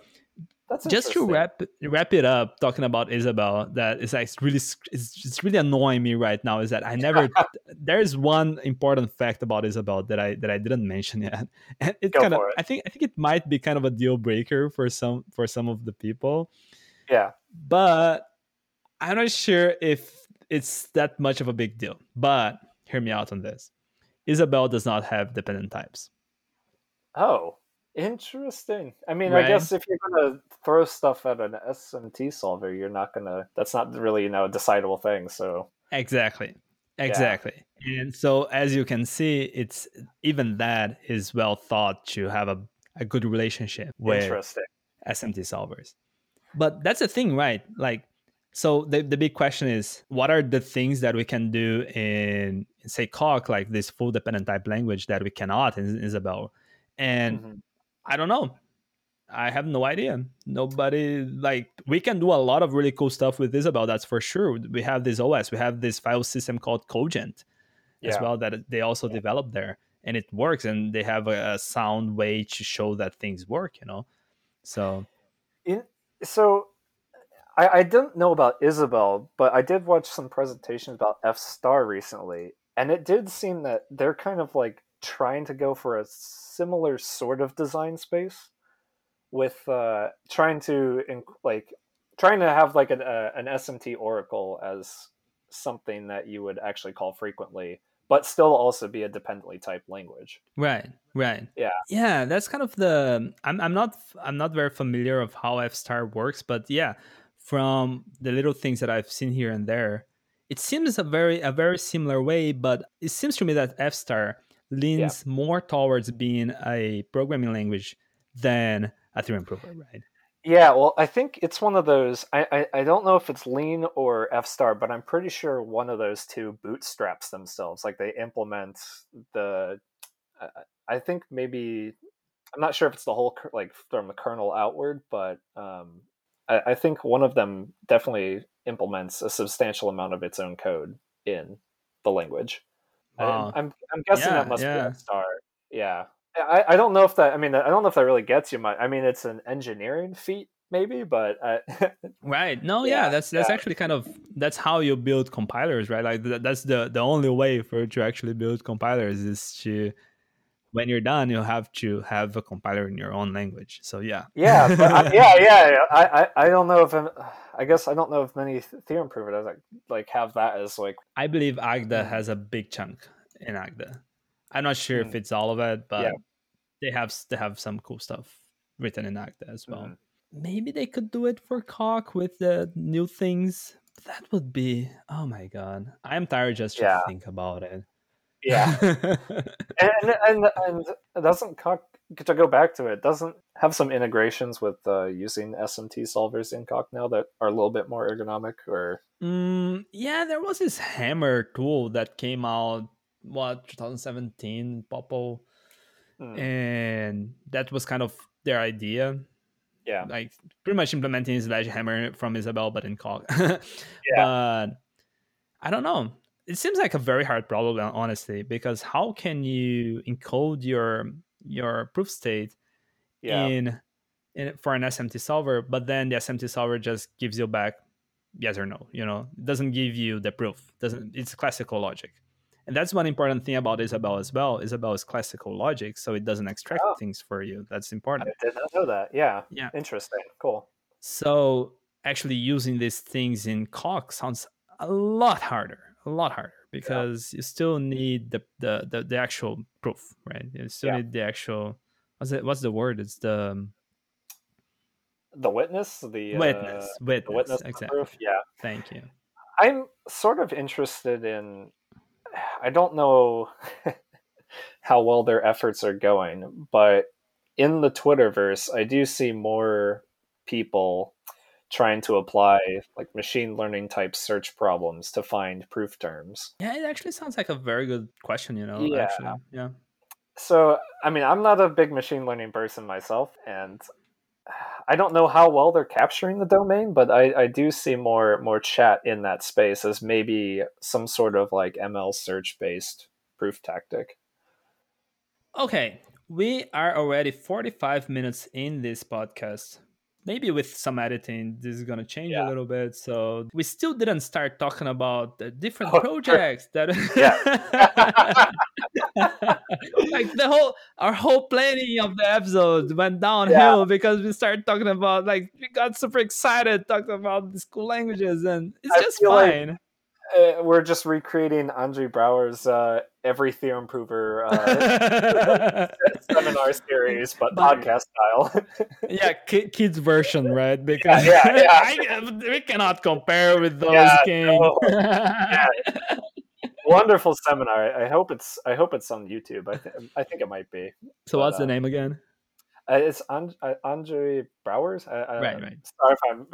that's just to wrap wrap it up talking about Isabelle that is like really it's, it's really annoying me right now is that I never there's one important fact about Isabelle that I that I didn't mention yet. And it kind of it. I think I think it might be kind of a deal breaker for some for some of the people. Yeah. But I'm not sure if it's that much of a big deal. But hear me out on this. Isabelle does not have dependent types. Oh Interesting. I mean, right? I guess if you're gonna throw stuff at an SMT solver, you're not gonna. That's not really you know a decidable thing. So exactly, exactly. Yeah. And so as you can see, it's even that is well thought to have a a good relationship with SMT solvers. But that's the thing, right? Like So the, the big question is what are the things that we can do in, say Coq, like this full dependent type language that we cannot in Isabelle? And mm-hmm. I don't know. I have no idea. Nobody like we can do a lot of really cool stuff with Isabelle. that's for sure. We have this OS, we have this file system called Cogent yeah. as well that they also yeah. developed there. And it works and they have a, a sound way to show that things work, you know. So in so I, I didn't know about Isabelle, but I did watch some presentations about F Star recently, and it did seem that they're kind of like trying to go for a similar sort of design space with uh, trying to like trying to have like an uh, an SMT Oracle as something that you would actually call frequently but still also be a dependently typed language. Right, right. Yeah. Yeah, that's kind of the I'm I'm not I'm not very familiar of how F star works, but yeah, from the little things that I've seen here and there, it seems a very a very similar way, but it seems to me that F star leans yeah. more towards being a programming language than a theorem prover, right? Yeah, well, I think it's one of those. I, I, I don't know if it's Lean or F star, but I'm pretty sure one of those two bootstraps themselves. Like they implement the. I think maybe I'm not sure if it's the whole like from the kernel outward, but um, I, I think one of them definitely implements a substantial amount of its own code in the language. Wow. I, am I'm, I'm guessing yeah, that must yeah. be a star. Yeah. I, I don't know if that. I mean, I don't know if that really gets you much. I mean, it's an engineering feat, maybe, but uh, right. No, yeah, yeah that's that's actually kind of that's how you build compilers, right? Like that's the the only way for to actually build compilers is to when you're done, you'll have to have a compiler in your own language. So yeah, yeah, I, yeah, yeah. I, I, I don't know if I'm, I guess I don't know if many theorem provers like like have that as like. I believe Agda hmm. has a big chunk in Agda. I'm not sure mm. if it's all of it, but yeah. they have they have some cool stuff written in Agda as well. Mm. Maybe they could do it for Coq with the new things. That would be oh my god! I'm tired just yeah. to think about it. Yeah, and, and and doesn't to go back to it doesn't have some integrations with uh, using SMT solvers in Coq now that are a little bit more ergonomic or mm, yeah there was this hammer tool that came out what 2017 POPL, mm. and that was kind of their idea. Yeah, like pretty much implementing Sledgehammer from Isabelle, but in Coq. yeah. But I don't know. It seems like a very hard problem, honestly, because how can you encode your your proof state yeah. in, in for an SMT solver, but then the SMT solver just gives you back yes or no. You know, it doesn't give you the proof. Doesn't it's classical logic. And that's one important thing about Isabelle as well. Isabelle is classical logic, so it doesn't extract oh. things for you. That's important. I did not know that. Yeah. Yeah. Interesting. Cool. So actually using these things in Coq sounds a lot harder. A lot harder because yeah. you still need the, the, the the actual proof, right? You still yeah. need the actual what's it what's the word? It's the um, the witness, the witness, uh, witness, the witness exactly. Proof. Yeah. Thank you. I'm sort of interested in I don't know how well their efforts are going, but in the Twitterverse, I do see more people trying to apply like machine learning type search problems to find proof terms. Yeah, it actually sounds like a very good question, you know. Yeah. Actually. Yeah. So, I mean, I'm not a big machine learning person myself, and I don't know how well they're capturing the domain, but I, I do see more more chat in that space as maybe some sort of like ML search based proof tactic. Okay, we are already 45 minutes in this podcast maybe with some editing this is going to change yeah. a little bit so we still didn't start talking about the different oh, projects sure. that like the whole our whole planning of the episode went downhill yeah. because we started talking about like we got super excited talking about the school languages and it's I just fine like uh, we're just recreating Andrej Bauer's uh, every theorem prover uh, seminar series, but, but podcast style. yeah, kids version, right? Because yeah, yeah, yeah. I, we cannot compare with those yeah, games. No. yeah. Wonderful seminar. I hope it's. I hope it's on YouTube. I, th- I think it might be. So, but, what's the uh, name again? Uh, it's And- uh, Andrej Bauer's. right, right. Sorry if I'm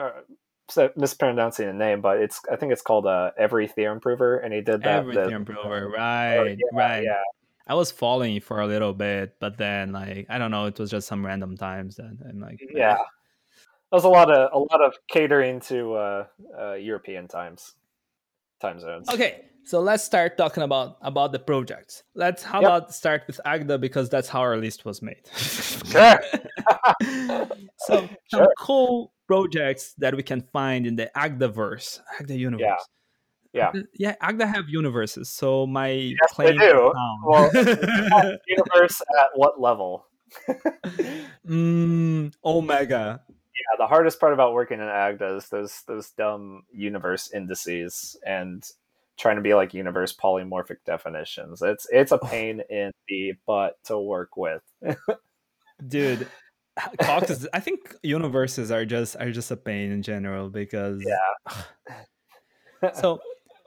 mispronouncing the name, but it's I think it's called uh, Every Theorem Prover, and he did that. Every the, Theorem Prover, right, yeah, right. Yeah. I was following for a little bit, but then like I don't know, it was just some random times that I'm like, yeah, there's a lot of a lot of catering to uh, uh, European times, time zones. Okay, so let's start talking about about the projects. Let's how Yep. about start with Agda because that's how our list was made. Sure. so some cool projects that we can find in the Agdaverse, Agda universe. Yeah. Agda- yeah. Agda have universes, so my they claim do. to town- Well, Universe at what level? mm, Omega. Yeah, the hardest part about working in Agda is those those dumb universe indices and trying to be like universe polymorphic definitions. It's it's a pain in the butt to work with. dude caucus i think universes are just are just a pain in general because Yeah. so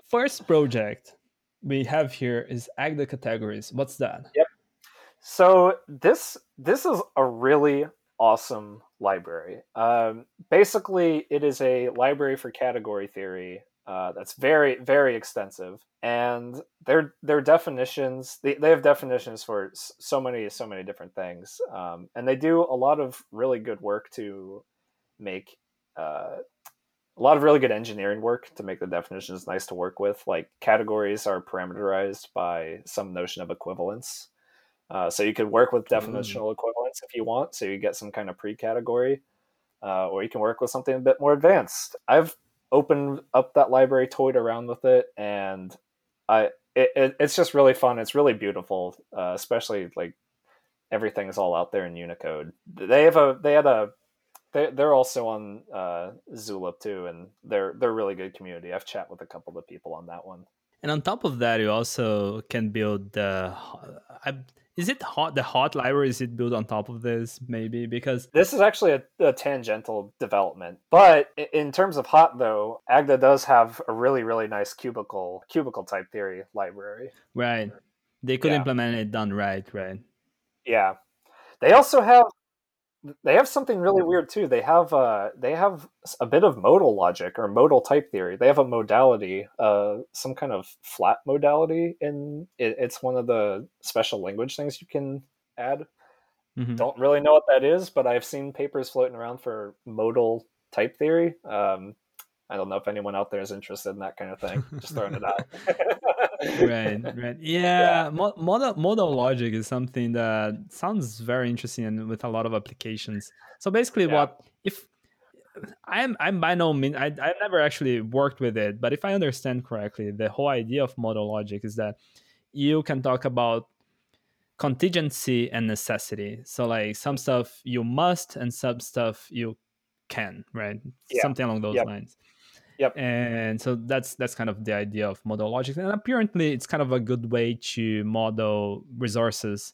first project we have here is agda categories what's that Yep. So this this is a really awesome library. Um, basically, it is a library for category theory uh, that's very very extensive, and their their definitions they, they have definitions for so many so many different things, um, and they do a lot of really good work to make. Uh, a lot of really good engineering work to make the definitions nice to work with. Like categories are parameterized by some notion of equivalence. Uh, so you could work with definitional equivalence if you want. So you get some kind of pre-category, uh, or you can work with something a bit more advanced. I've opened up that library, toyed around with it, and I it, it, it's just really fun. It's really beautiful, uh, especially like everything's all out there in Unicode. They have a they had a they they're also on uh, Zulip too, and they're they're really good community. I've chat with a couple of people on that one. and on top of that you also can build the I, is it HoTT the HoTT library is it built on top of this maybe because This is actually a, a tangential development, but in terms of HoTT though, Agda does have a really really nice cubical cubical type theory library. right they could Yeah. implement it done right right Yeah, they also have they have something really weird too. They have uh they have a bit of modal logic or modal type theory. They have a modality, uh, some kind of flat modality, in it, it's one of the special language things you can add. Mhm. Don't really know what that is, but I've seen papers floating around for modal type theory. Um, I don't know if anyone out there is interested in that kind of thing. Just throwing it out. right right yeah, Mo- model model logic is something that sounds very interesting and with a lot of applications so basically Yeah. what if i'm i'm by no means I, i've never actually worked with it but if i understand correctly the whole idea of model logic is that you can talk about contingency and necessity so like some stuff you must and some stuff you can right Yeah. something along those Yep. lines Yep. and so that's that's kind of the idea of model logic and apparently it's kind of a good way to model resources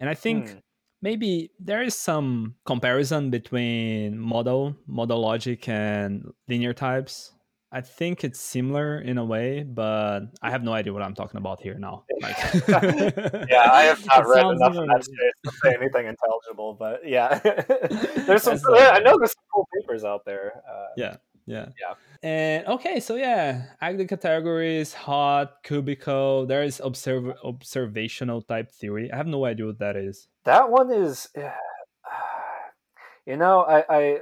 and i think Hmm. maybe there is some comparison between model model logic and linear types i think it's similar in a way but i have no idea what i'm talking about here now like yeah, I have not read enough similar. that space to say anything intelligible, but yeah, there's some. I know there's some cool papers out there. Uh, yeah yeah Yeah. And okay so yeah active categories HoTT cubical there is observ- observational type theory. I have no idea what that is. That one is, you know, I, I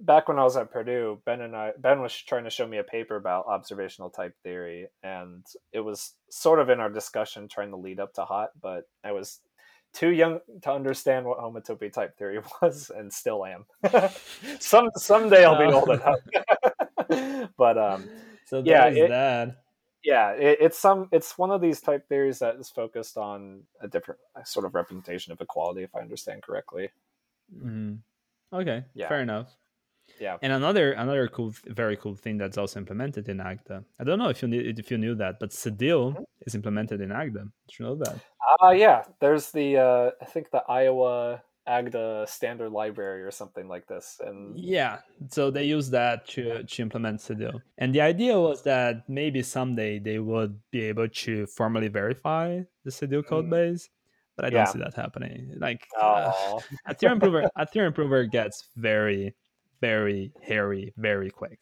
back when I was at Purdue, Ben and I, Ben was trying to show me a paper about observational type theory, and it was sort of in our discussion trying to lead up to HoTT, but I was too young to understand what homotopy type theory was, and still am. Some someday I'll be old enough. but um, so Yeah, it- that yeah it, it's some it's one of these type theories that is focused on a different sort of representation of equality if i understand correctly Mm-hmm. okay Yeah. fair enough Yeah. and another another cool very cool thing that's also implemented in agda i don't know if you knew if you knew that but Cedille Mhm. is implemented in agda did you know that uh yeah there's the uh i think the iowa agda standard library or something like this and Yeah, so they use that to, to implement Cedille. And the idea was that maybe someday they would be able to formally verify the Cedille code Mm. base, but I don't Yeah. see that happening. Like uh, a theorem prover, a theorem prover gets very, very hairy very quick.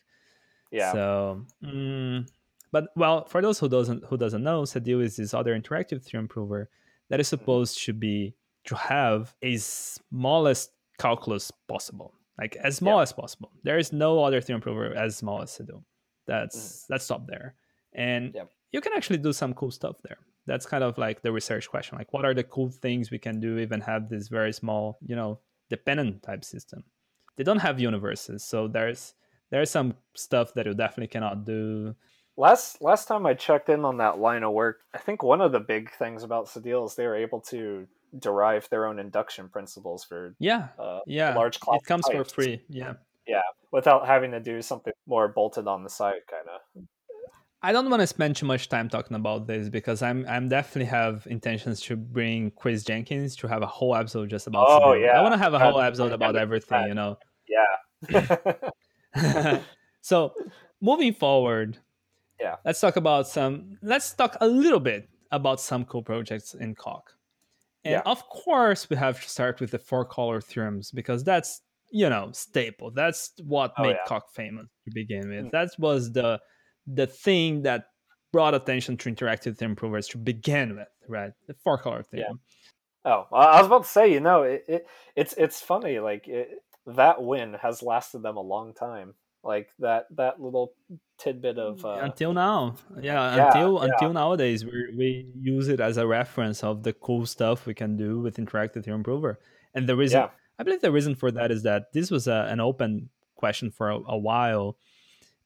Yeah. So, mm, but well, for those who doesn't who doesn't know, Cedille is this other interactive theorem prover that is Mm-hmm. supposed to be to have a smallest calculus possible, like as small as possible. There is no other theorem prover as small as Cedille. That's let's stop there. And Mm. Yep. you can actually do some cool stuff there. That's kind of like the research question. Like, what are the cool things we can do? Even have this very small, you know, dependent type system. They don't have universes, so there's there's some stuff that you definitely cannot do. Last last time I checked in on that line of work, I think one of the big things about Cedille is they were able to derive their own induction principles for Yeah, uh, yeah. large class it comes for free. Yeah. Yeah, without having to do something more bolted on the side, kind of. I don't want to spend too much time talking about this because I'm I'm definitely have intentions to bring Chris Jenkins to have a whole episode just about. Oh, Cedille. yeah. I want to have a whole episode about everything. You know. Yeah. so moving forward Yeah. let's talk about some let's talk a little bit about some cool projects in coq and Yeah. of course we have to start with the four color theorems because that's you know staple that's what Oh, made yeah. coq famous to begin with Mm. that was the the thing that brought attention to interactive theorem provers to begin with right the four color theorem Oh, I I was about to say, you know, it, it it's it's funny. Like it, that win has lasted them a long time. Like that that little tidbit of uh, until now yeah, Yeah, until yeah. until nowadays we we use it as a reference of the cool stuff we can do with interactive theorem prover and the reason yeah, i believe the reason for that is that this was a, an open question for a, a while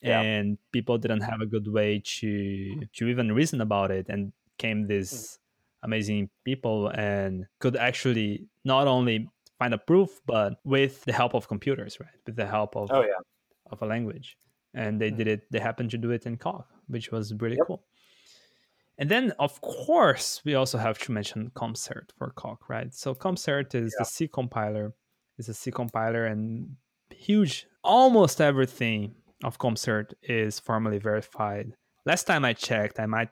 and people didn't have a good way to to even reason about it and came Mm. these amazing people and could actually not only find a proof but with the help of computers right? With the help of oh yeah, of a language. And they Mhm. did it they happened to do it in coq which was really Yep. cool. And then of course we also have to mention CompCert for coq right? So CompCert is the c compiler. Is a c compiler and huge almost everything of CompCert is formally verified. Last time i checked i might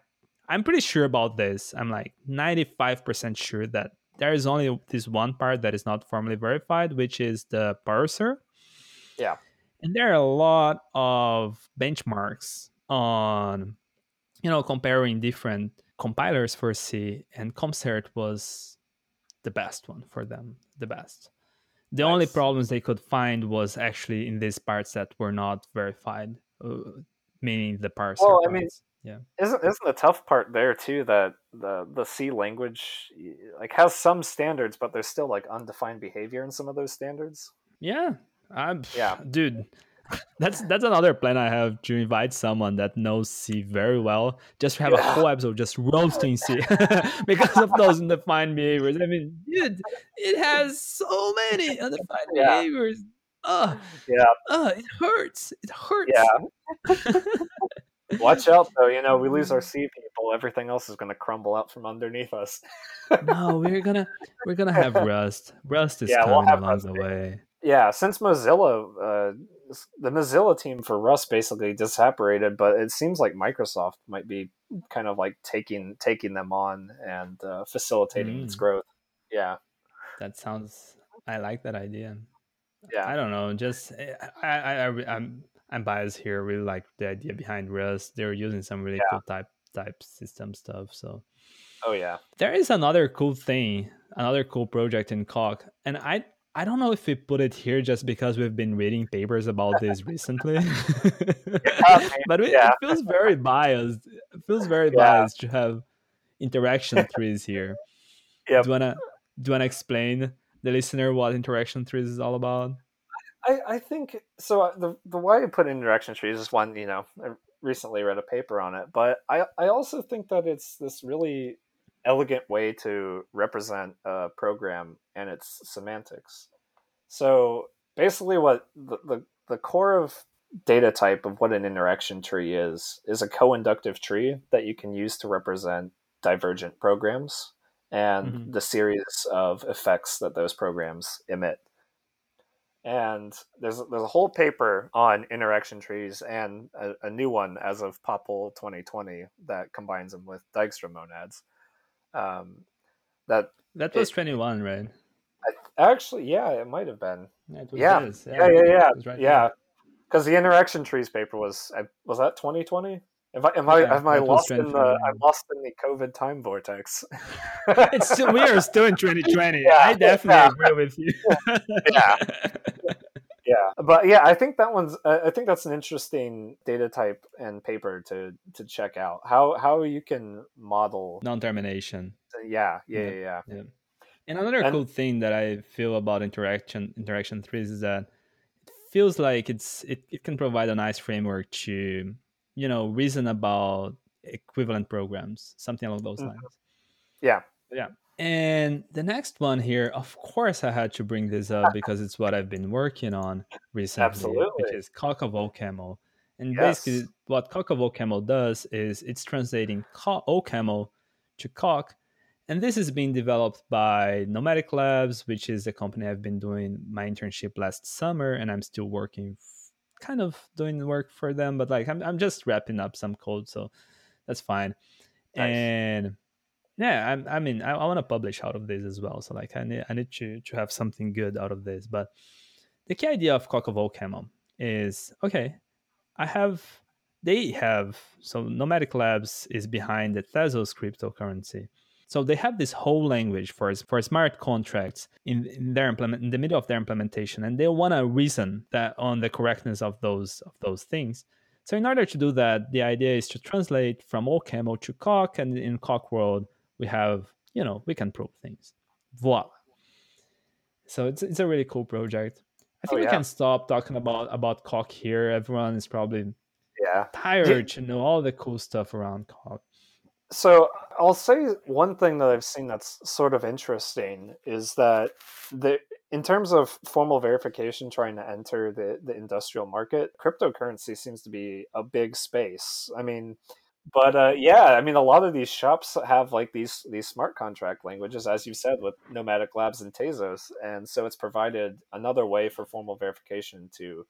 i'm pretty sure about this. I'm like 95% sure that there is only this one part that is not formally verified which is the parser Yeah. and there are a lot of benchmarks on you know comparing different compilers for c and CompCert was the best one for them the best the only problems they could find was actually in these parts that were not verified uh, meaning the parser Well, I mean. Yeah isn't isn't the tough part there too that the the C language like has some standards, but there's still like undefined behavior in some of those standards. Yeah, I'm. Yeah. dude. That's that's another plan I have to invite someone that knows C very well, just to have a whole episode just roasting C because of those undefined behaviors. I mean, dude, it has so many undefined Yeah. behaviors. Ugh, Yeah. ugh, it hurts. It hurts. Yeah. Watch out though, you know, we lose our C people, everything else is gonna crumble out from underneath us. no, we're gonna we're gonna have Rust. Rust is Yeah, we'll coming along Rust, the way. Yeah, since Mozilla, uh, the Mozilla team for Rust basically disapparated, but it seems like Microsoft might be kind of like taking taking them on and uh, facilitating its Mm. growth. Yeah, That sounds. I like that idea. yeah, I don't know. Just eh, I, I, I I'm I'm biased here. Really like the idea behind Rust. They're using some really Yeah. cool type type system stuff. So oh yeah, there is another cool thing, another cool project in Coq, and I I don't know if we put it here just because we've been reading papers about this recently, but it, Yeah. it feels very biased. It feels very Yeah. biased to have interaction trees here. Yep. Do you wanna do you wanna explain the listener what interaction trees is all about? I, I think so. uh, The the why I put interaction trees is one. You know, I recently read a paper on it, but I I also think that it's this really elegant way to represent a program and its semantics. So basically, what the the, the core of data type of what an interaction tree is is a co-inductive tree that you can use to represent divergent programs and Mhm. the series of effects that those programs emit and there's there's a whole paper on interaction trees and a, a new one as of POPL 2020 that combines them with Dijkstra monads. Um, that That was 21, right? I, actually, yeah, it might have been. Yeah, it was Yeah. Yeah, yeah, yeah, it was right yeah. because the interaction trees paper was was that 2020 Am I am I am I lost in the I'm lost in the COVID time vortex? it's still, we are still in 2020. Yeah, I definitely yeah. agree with you. yeah, yeah, but yeah, I think that one's I think that's an interesting data type and paper to to check out how how you can model non-termination. Uh, yeah, yeah, yeah. yeah. yeah. And another and, cool thing that I feel about interaction interaction trees is that it feels like it's it, it can provide a nice framework to you know reason about equivalent programs something along those mm-hmm. lines yeah yeah and the next one here of course i had to bring this up because it's what i've been working on recently Absolutely. which is coq-of-ocaml and yes. basically what coq-of-ocaml does is it's translating OCaml to Coq and this is being developed by Nomadic Labs, which is the company I've been doing my internship last summer, and I'm still working kind of doing work for them, but like I'm I'm just wrapping up some code, so that's fine. Nice. And yeah, I'm, I mean, I, I want to publish out of this as well. So like, I need I need to to have something good out of this. But the key idea of coq-of-ocaml is okay. I have they have so Nomadic Labs is behind the Tezos cryptocurrency. So they have this whole language for for smart contracts in, in their implement in the middle of their implementation, and they want to reason that on the correctness of those of those things. So in order to do that, the idea is to translate from OCaml to Coq, and in Coq world we have you know we can prove things. Voila. So it's it's a really cool project. I think oh, yeah. we can stop talking about about Coq here. Everyone is probably yeah tired to know all the cool stuff around Coq. So I'll say one thing that I've seen that's sort of interesting is that the in terms of formal verification trying to enter the, the industrial market, cryptocurrency seems to be a big space. I mean, but uh, yeah, I mean, a lot of these shops have like these these smart contract languages, as you said, with Nomadic Labs and Tezos, and so it's provided another way for formal verification to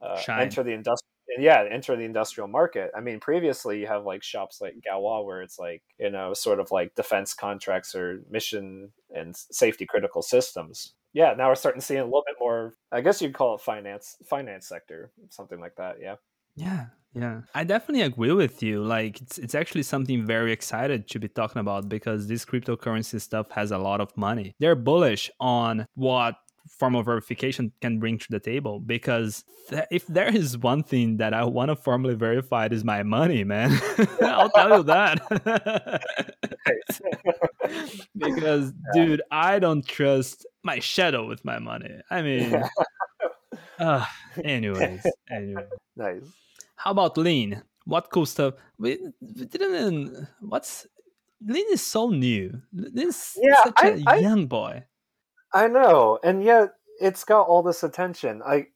uh, enter the industrial yeah enter the industrial market. I mean previously you have like shops like Galois where it's like you know sort of like defense contracts or mission and safety critical systems. Yeah now we're starting to see a little bit more i guess you'd call it finance finance sector something like that yeah. Yeah yeah. I definitely agree with you like it's, it's actually something very excited to be talking about because this cryptocurrency stuff has a lot of money. They're bullish on what formal verification can bring to the table because th- if there is one thing that I want to formally verify it is my money, man. I'll tell you that. because dude, I don't trust my shadow with my money. I mean uh, anyways, anyway. Nice. How about lean? What cool stuff? We, we didn't what's Lean is so new. This yeah, such a I, young boy. I know, and yet it's got all this attention. I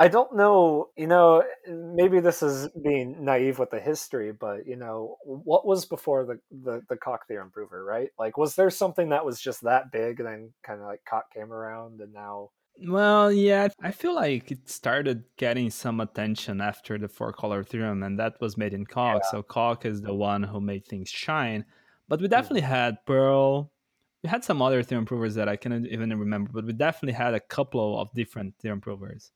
I don't know, you know, maybe this is being naive with the history, but you know, what was before the the, the Coq theorem prover, right? Like was there something that was just that big and then kind of like Coq came around and now well, yeah, I feel like it started getting some attention after the four color theorem, and that was made in Coq. Yeah. So Coq is the one who made things shine. But we hmm. definitely mm-hmm. had Perl, we had some other theorem provers that I cannot even remember, but we definitely had a couple of different theorem provers.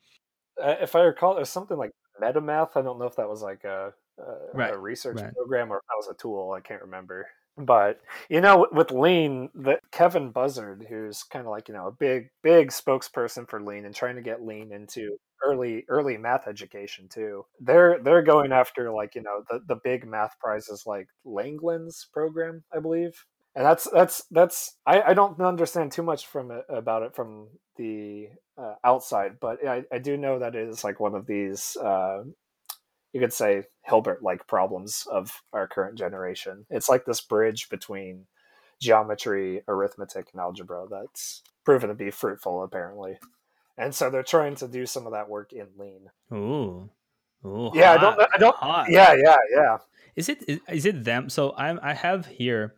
Uh, if I recall, there's something like MetaMath. I don't know if that was like a, a, right. a research right. program or if that was a tool. I can't remember. But you know, with Lean, that Kevin Buzzard, who's kind of like you know a big, big spokesperson for Lean and trying to get Lean into early, early math education too. They're they're going after like you know the the big math prizes like Langland's program, I believe, and that's that's that's I, I don't understand too much from it about it from the uh, outside, but I, I do know that it is like one of these uh, you could say Hilbert like problems of our current generation. It's like this bridge between geometry, arithmetic, and algebra that's proven to be fruitful apparently. And so they're trying to do some of that work in Lean. Ooh. Ooh, yeah, hot, I don't. I don't. Hot. Yeah, yeah, yeah. Is it? Is it them? So I'm. I have here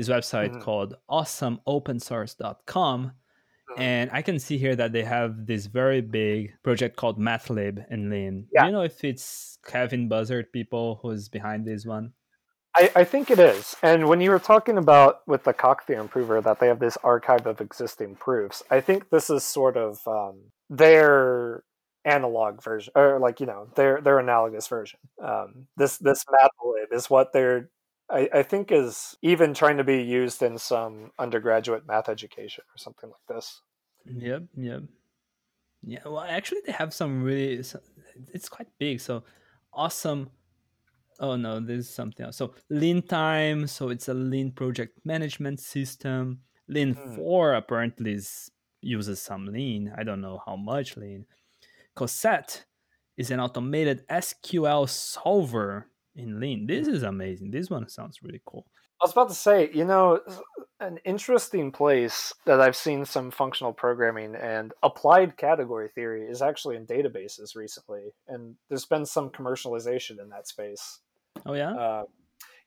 this website mm-hmm. called awesomeopensource.com. Mm-hmm. And I can see here that they have this very big project called MathLib in Lean. Yeah. Do you know if it's Kevin Buzzard people who's behind this one? I, I, think it is. And when you were talking about with the Coq theorem prover that they have this archive of existing proofs, I think this is sort of um, their analog version or like you know their their analogous version um, this this mathlib is what they're I, I think is even trying to be used in some undergraduate math education or something like this. Yep yep. Yeah well actually they have some really it's quite big so awesome. Oh no there's something else. So lean time so it's a lean project management system. Lean hmm. 4 apparently is, uses some lean. I don't know how much lean. Cosette is an automated SQL solver in Lean. This is amazing. This one sounds really cool. I was about to say, you know, an interesting place that I've seen some functional programming and applied category theory is actually in databases recently, and there's been some commercialization in that space. Oh yeah. Uh,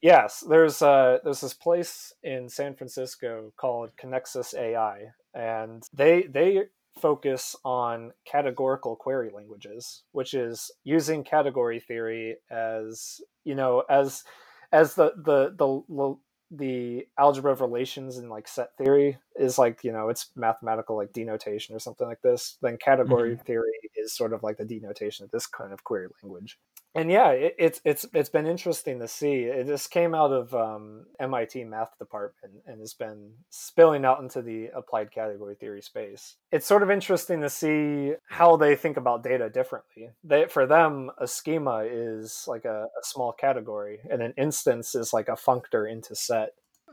yes, there's uh, there's this place in San Francisco called Conexus AI, and they they focus on categorical query languages, which is using category theory as you know as as the the the the algebra of relations in like set theory is like you know it's mathematical like denotation or something like this then category mm-hmm. theory is sort of like the denotation of this kind of query language and yeah, it, it's it's it's been interesting to see. It just came out of um, MIT math department and has been spilling out into the applied category theory space. It's sort of interesting to see how they think about data differently. They, for them, a schema is like a, a small category, and an instance is like a functor into set.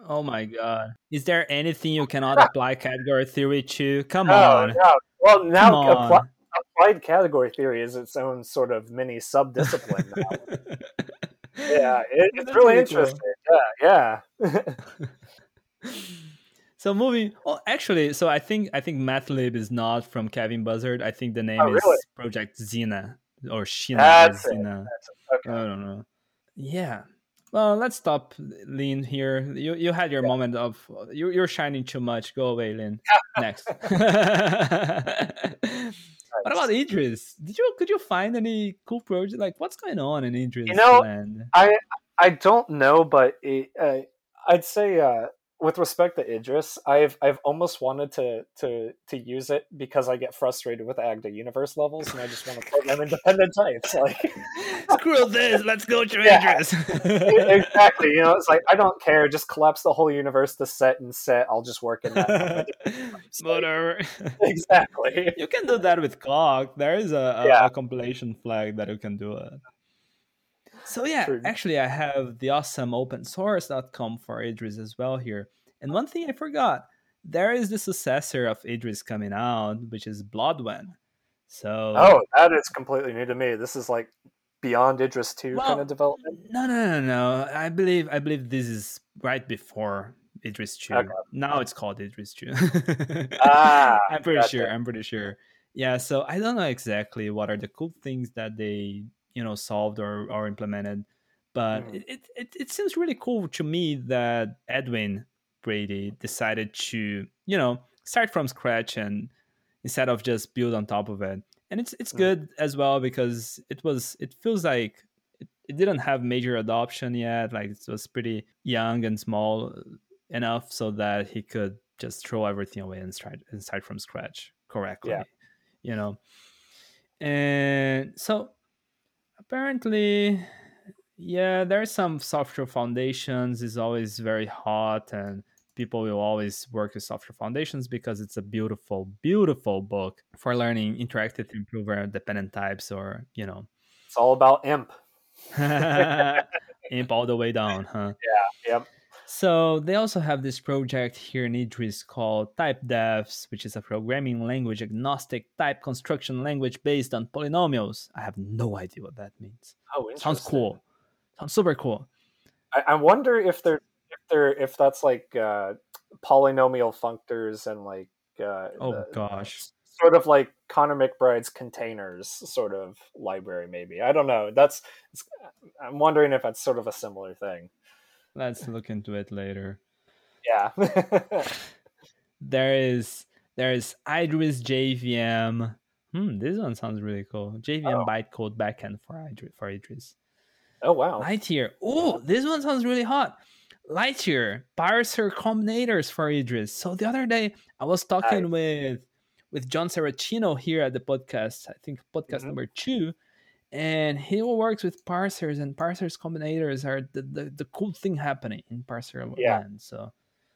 Oh my god! Is there anything you cannot apply category theory to? Come no, on. No. Well, now apply, applied category theory is its own sort of mini subdiscipline yeah, it, it's really interesting. Cool. Yeah, yeah. so moving. Oh, actually, so I think I think Mathlib is not from Kevin Buzzard. I think the name oh, is Project Xena or Shina. That's Xena. Okay. I don't know. Yeah. Well, let's stop, Lean. Here, you you had your yeah. moment of you you're shining too much. Go away, Lean. Next. What about Idris? Did you could you find any cool project? Like, what's going on in Idris? You know, land? I I don't know, but it, uh, I'd say uh, with respect to Idris, I've I've almost wanted to to to use it because I get frustrated with Agda universe levels, and I just want to program independent types. Like, screw this, let's go to yeah, Idris. exactly. You know, it's like I don't care. Just collapse the whole universe to set and set. I'll just work in that. Whatever. exactly. You can do that with Coq. There is a, a, yeah. a compilation flag that you can do it. So yeah, True. actually I have the awesome opensource.com for Idris as well here. And one thing I forgot, there is the successor of Idris coming out, which is Blodwen. So Oh, that is completely new to me. This is like beyond Idris 2 well, kind of development. No, no, no, no. I believe I believe this is right before Idris 2. Okay. Now it's called Idris 2. ah, I'm pretty gotcha. sure. I'm pretty sure. Yeah, so I don't know exactly what are the cool things that they you know solved or, or implemented but mm. it, it, it seems really cool to me that edwin brady decided to you know start from scratch and instead of just build on top of it and it's it's mm. good as well because it was it feels like it, it didn't have major adoption yet like it was pretty young and small enough so that he could just throw everything away and start and start from scratch correctly yeah. you know and so apparently yeah there's some software foundations. Is always very hot and people will always work with software foundations because it's a beautiful beautiful book for learning interactive improver dependent types or you know. It's all about imp. Imp all the way down huh? Yeah yep so they also have this project here in Idris called TypeDefs, which is a programming language agnostic type construction language based on polynomials. I have no idea what that means. Oh, sounds cool. Sounds super cool. I, I wonder if they're if they're if that's like uh, polynomial functors and like uh, oh the, gosh, sort of like Conor McBride's containers sort of library. Maybe I don't know. That's I'm wondering if that's sort of a similar thing. Let's look into it later. Yeah. there is there is Idris JVM. Hmm, this one sounds really cool. JVM oh. bytecode backend for Idris for Idris. Oh wow. Lightyear. Oh, this one sounds really hot. Lightyear parser combinators for Idris. So the other day I was talking with with John Saracino here at the podcast. I think podcast mm-hmm. number two, and he works with parsers and parsers combinators are the, the, the cool thing happening in parser yeah. land. So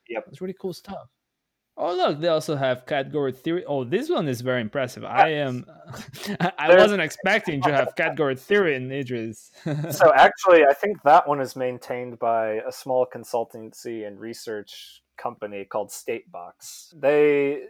yeah, it's really cool stuff. Oh look, they also have category theory. Oh, this one is very impressive. I am I wasn't expecting to have category theory in Idris. so actually I think that one is maintained by a small consultancy and research company called Statebox. They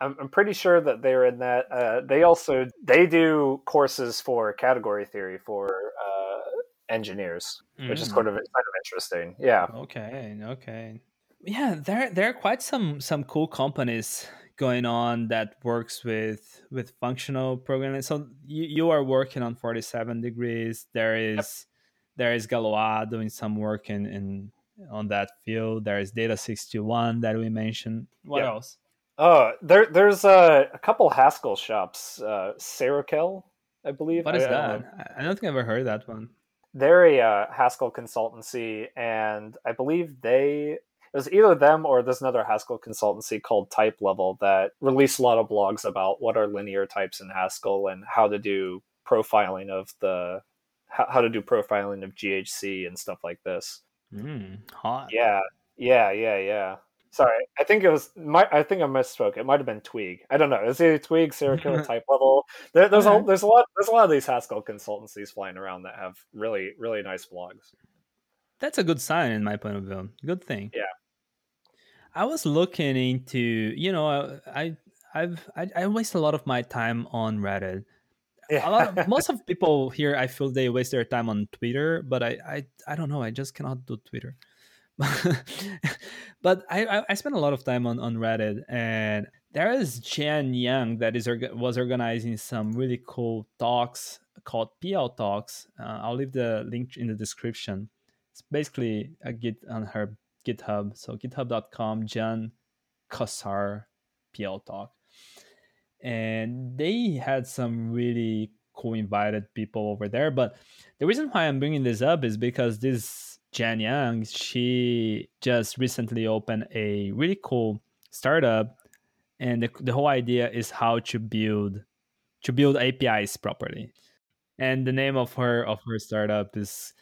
I'm, I'm pretty sure that they're in that. Uh, they also they do courses for category theory for uh, engineers, mm. which is mm. sort of kind of interesting. Yeah. Okay. Okay yeah there there are quite some some cool companies going on that works with with functional programming so you, you are working on 47 degrees there is yep. there is galois doing some work in in on that field there is data 61 that we mentioned what yep. else oh there there's a, a couple haskell shops uh Serokell, i believe what is I, that I, I don't think i've ever heard that one they're a uh, haskell consultancy and i believe they it was either them or there's another Haskell consultancy called Type Level that released a lot of blogs about what are linear types in Haskell and how to do profiling of the how, to do profiling of GHC and stuff like this. Mm, hot. Yeah, yeah, yeah, yeah. Sorry, I think it was. My, I think I misspoke. It might have been Tweag. I don't know. It's either Tweag, Serokell type level. There, there's a there's a lot there's a lot of these Haskell consultancies flying around that have really really nice blogs. That's a good sign in my point of view. Good thing. Yeah. I was looking into, you know, I I've I, I waste a lot of my time on Reddit. Yeah. Of, most of people here, I feel they waste their time on Twitter, but I I, I don't know. I just cannot do Twitter. but I, I spend a lot of time on, on Reddit, and there is Jean Yang that is was organizing some really cool talks called PL Talks. Uh, I'll leave the link in the description. It's basically a git on her GitHub. So github.com, Jan Kassar PL Talk. And they had some really cool invited people over there. But the reason why I'm bringing this up is because this Jean Yang, she just recently opened a really cool startup. And the, the whole idea is how to build to build APIs properly. And the name of her of her startup is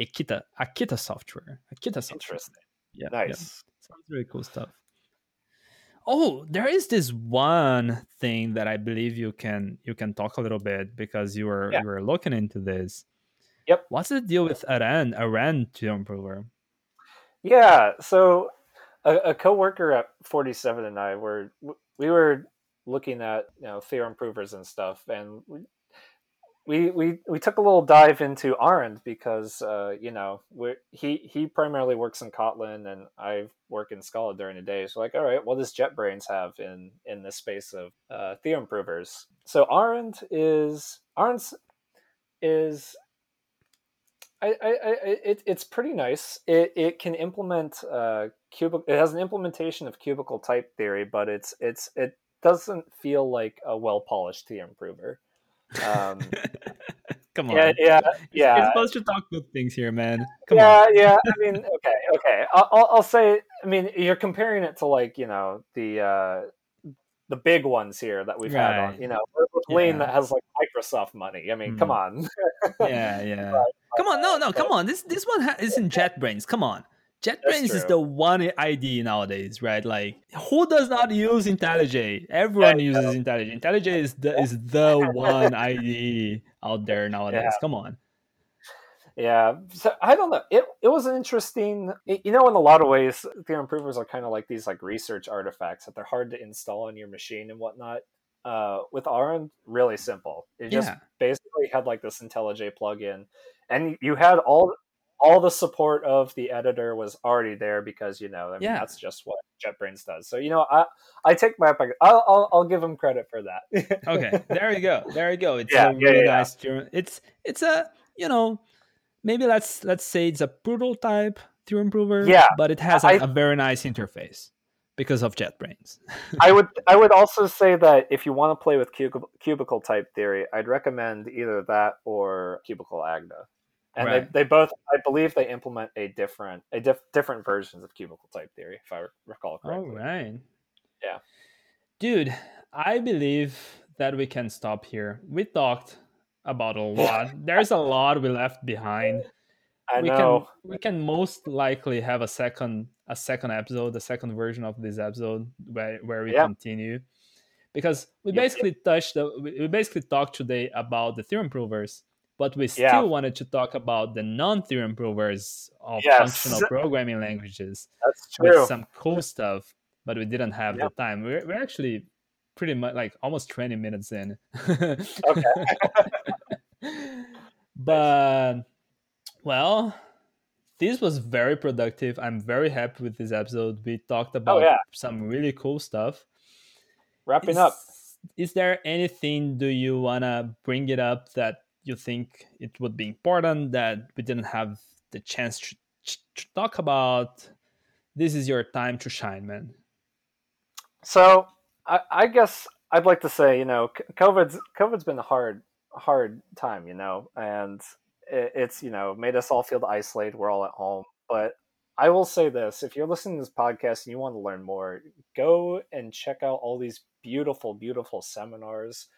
Akita Akita Software. Akita Software. Interesting yeah nice yeah. sounds really cool stuff oh there is this one thing that i believe you can you can talk a little bit because you were yeah. you were looking into this yep what's the deal with Arend Arend to improver yeah so a, a co-worker at 47 and i were we were looking at you know theorem provers and stuff and we we we took a little dive into Arend because uh, you know he he primarily works in Kotlin and I work in Scala during the day. So like, all right, what does JetBrains have in in the space of uh, theorem provers? So Arend is Arend is I, I, I it, it's pretty nice. It, it can implement uh, cubic. It has an implementation of cubical type theory, but it's it's it doesn't feel like a well polished theorem prover. Um, Come on. Yeah, yeah, yeah. You're supposed to talk good things here, man. Come yeah, on. yeah. I mean, okay, okay. I'll, I'll say. I mean, you're comparing it to like you know the uh, the big ones here that we've right. had on. You know, Lean yeah. that has like Microsoft money. I mean, mm. come on. yeah, yeah. But, come on, no, no, come on. This this one ha- isn't JetBrains. Come on. JetBrains is the one ID nowadays, right? Like, who does not use IntelliJ? Everyone uses IntelliJ. IntelliJ is the is the one ID out there nowadays. Yeah. Come on. Yeah, so I don't know. It it was an interesting. You know, in a lot of ways, theorem provers are kind of like these like research artifacts that they're hard to install on your machine and whatnot. Uh, with Arend, really simple. It just yeah. basically had like this IntelliJ plugin, and you had all all the support of the editor was already there because you know I mean, yeah. that's just what JetBrains does. So you know I I take my I'll I'll, I'll give him credit for that. okay, there you go, there you go. It's yeah, a really yeah, nice. It's it's a you know maybe let's let's say it's a prototype theorem prover. Yeah, but it has a, I, a very nice interface because of JetBrains. I would I would also say that if you want to play with cubical, cubical type theory, I'd recommend either that or cubical Agda and right. they, they both i believe they implement a different a diff, different versions of cubical type theory if i recall correctly all right yeah Dude, I believe that we can stop here. We talked about a lot. There's a lot we left behind. I we know. can we can most likely have a second a second episode, the second version of this episode where where we Yeah. continue. Because we Yeah. basically touched the, we we basically talked today about the theorem provers, but we still Yeah. wanted to talk about the non-theorem provers of Yes. functional programming languages That's true. with some cool stuff, but we didn't have the time. We're, we're actually pretty much like almost 20 minutes in. Okay. but, well, this was very productive. I'm very happy with this episode. We talked oh, about Oh, yeah. some really cool stuff. Wrapping is, up. Is there anything do you want to bring it up that you think it would be important that we didn't have the chance to, to talk about? This is your time to shine, man. So I, I guess I'd like to say, you know, COVID's COVID's been hard, hard time, you know, and it, it's you know made us all feel isolated. We're all at home, but I will say this: if you're listening to this podcast and you want to learn more, go and check out all these beautiful, beautiful seminars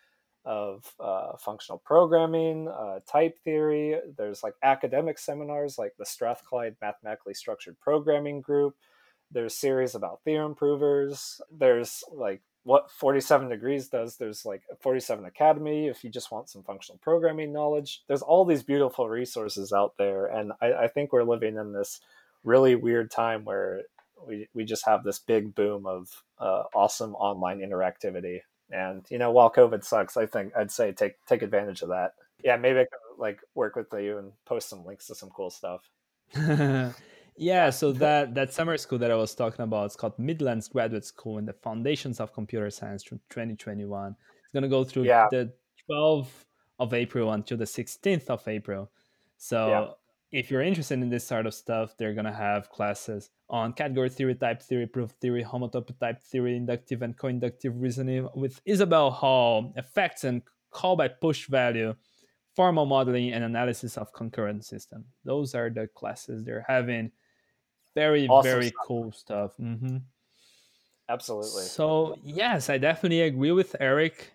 of uh, functional programming, uh, type theory. There's like academic seminars like the Strathclyde Mathematically Structured Programming Group. There's series about theorem provers. There's like what 47 degrees does. There's like 47 Academy if you just want some functional programming knowledge. There's all these beautiful resources out there. And I, I think we're living in this really weird time where we, we just have this big boom of uh, awesome online interactivity. And you know, while COVID sucks, I think I'd say take take advantage of that. Yeah, maybe I could like work with you and post some links to some cool stuff. yeah, so that that summer school that I was talking about, it's called Midlands Graduate School in the Foundations of Computer Science from 2021. It's gonna go through Yeah. the 12th of April until the 16th of April. So Yeah. if you're interested in this sort of stuff, they're gonna have classes on category theory, type theory, proof theory, homotopy type theory, inductive and co-inductive reasoning with Isabelle/HOL, effects and call by push value, formal modeling and analysis of concurrent system. Those are the classes they're having. Very, Awesome very stuff. cool stuff. mm-hmm. Absolutely. So yes, I definitely agree with Eric.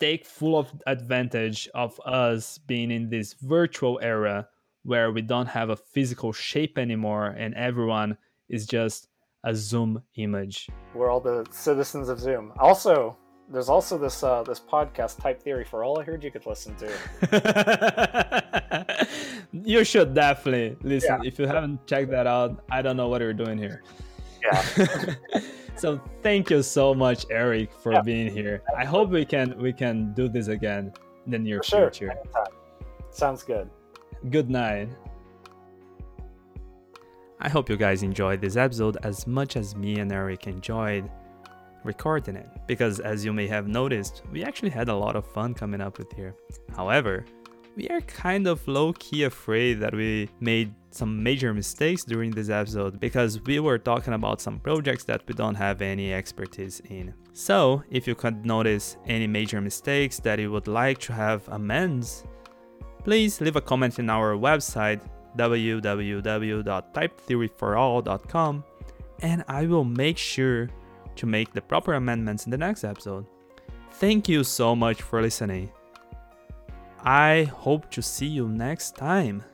Take full of advantage of us being in this virtual era where we don't have a physical shape anymore and everyone is just a Zoom image. We're all the citizens of Zoom. Also, there's also this uh, this podcast, Type Theory for All. I heard you could listen to. you should definitely listen. If you haven't checked that out, I don't know what you're doing here. Yeah. so thank you so much, Eric, for Yeah. being here. I hope we can we can do this again in the near sure. future. Anytime. Sounds good. Good night. I hope you guys enjoyed this episode as much as me and Eric enjoyed recording it, because as you may have noticed, we actually had a lot of fun coming up with here. However, we are kind of low key afraid that we made some major mistakes during this episode because we were talking about some projects that we don't have any expertise in. So, if you could notice any major mistakes that you would like to have amends, please leave a comment in our website www.typetheoryforall.com and I will make sure to make the proper amendments in the next episode. Thank you so much for listening. I hope to see you next time.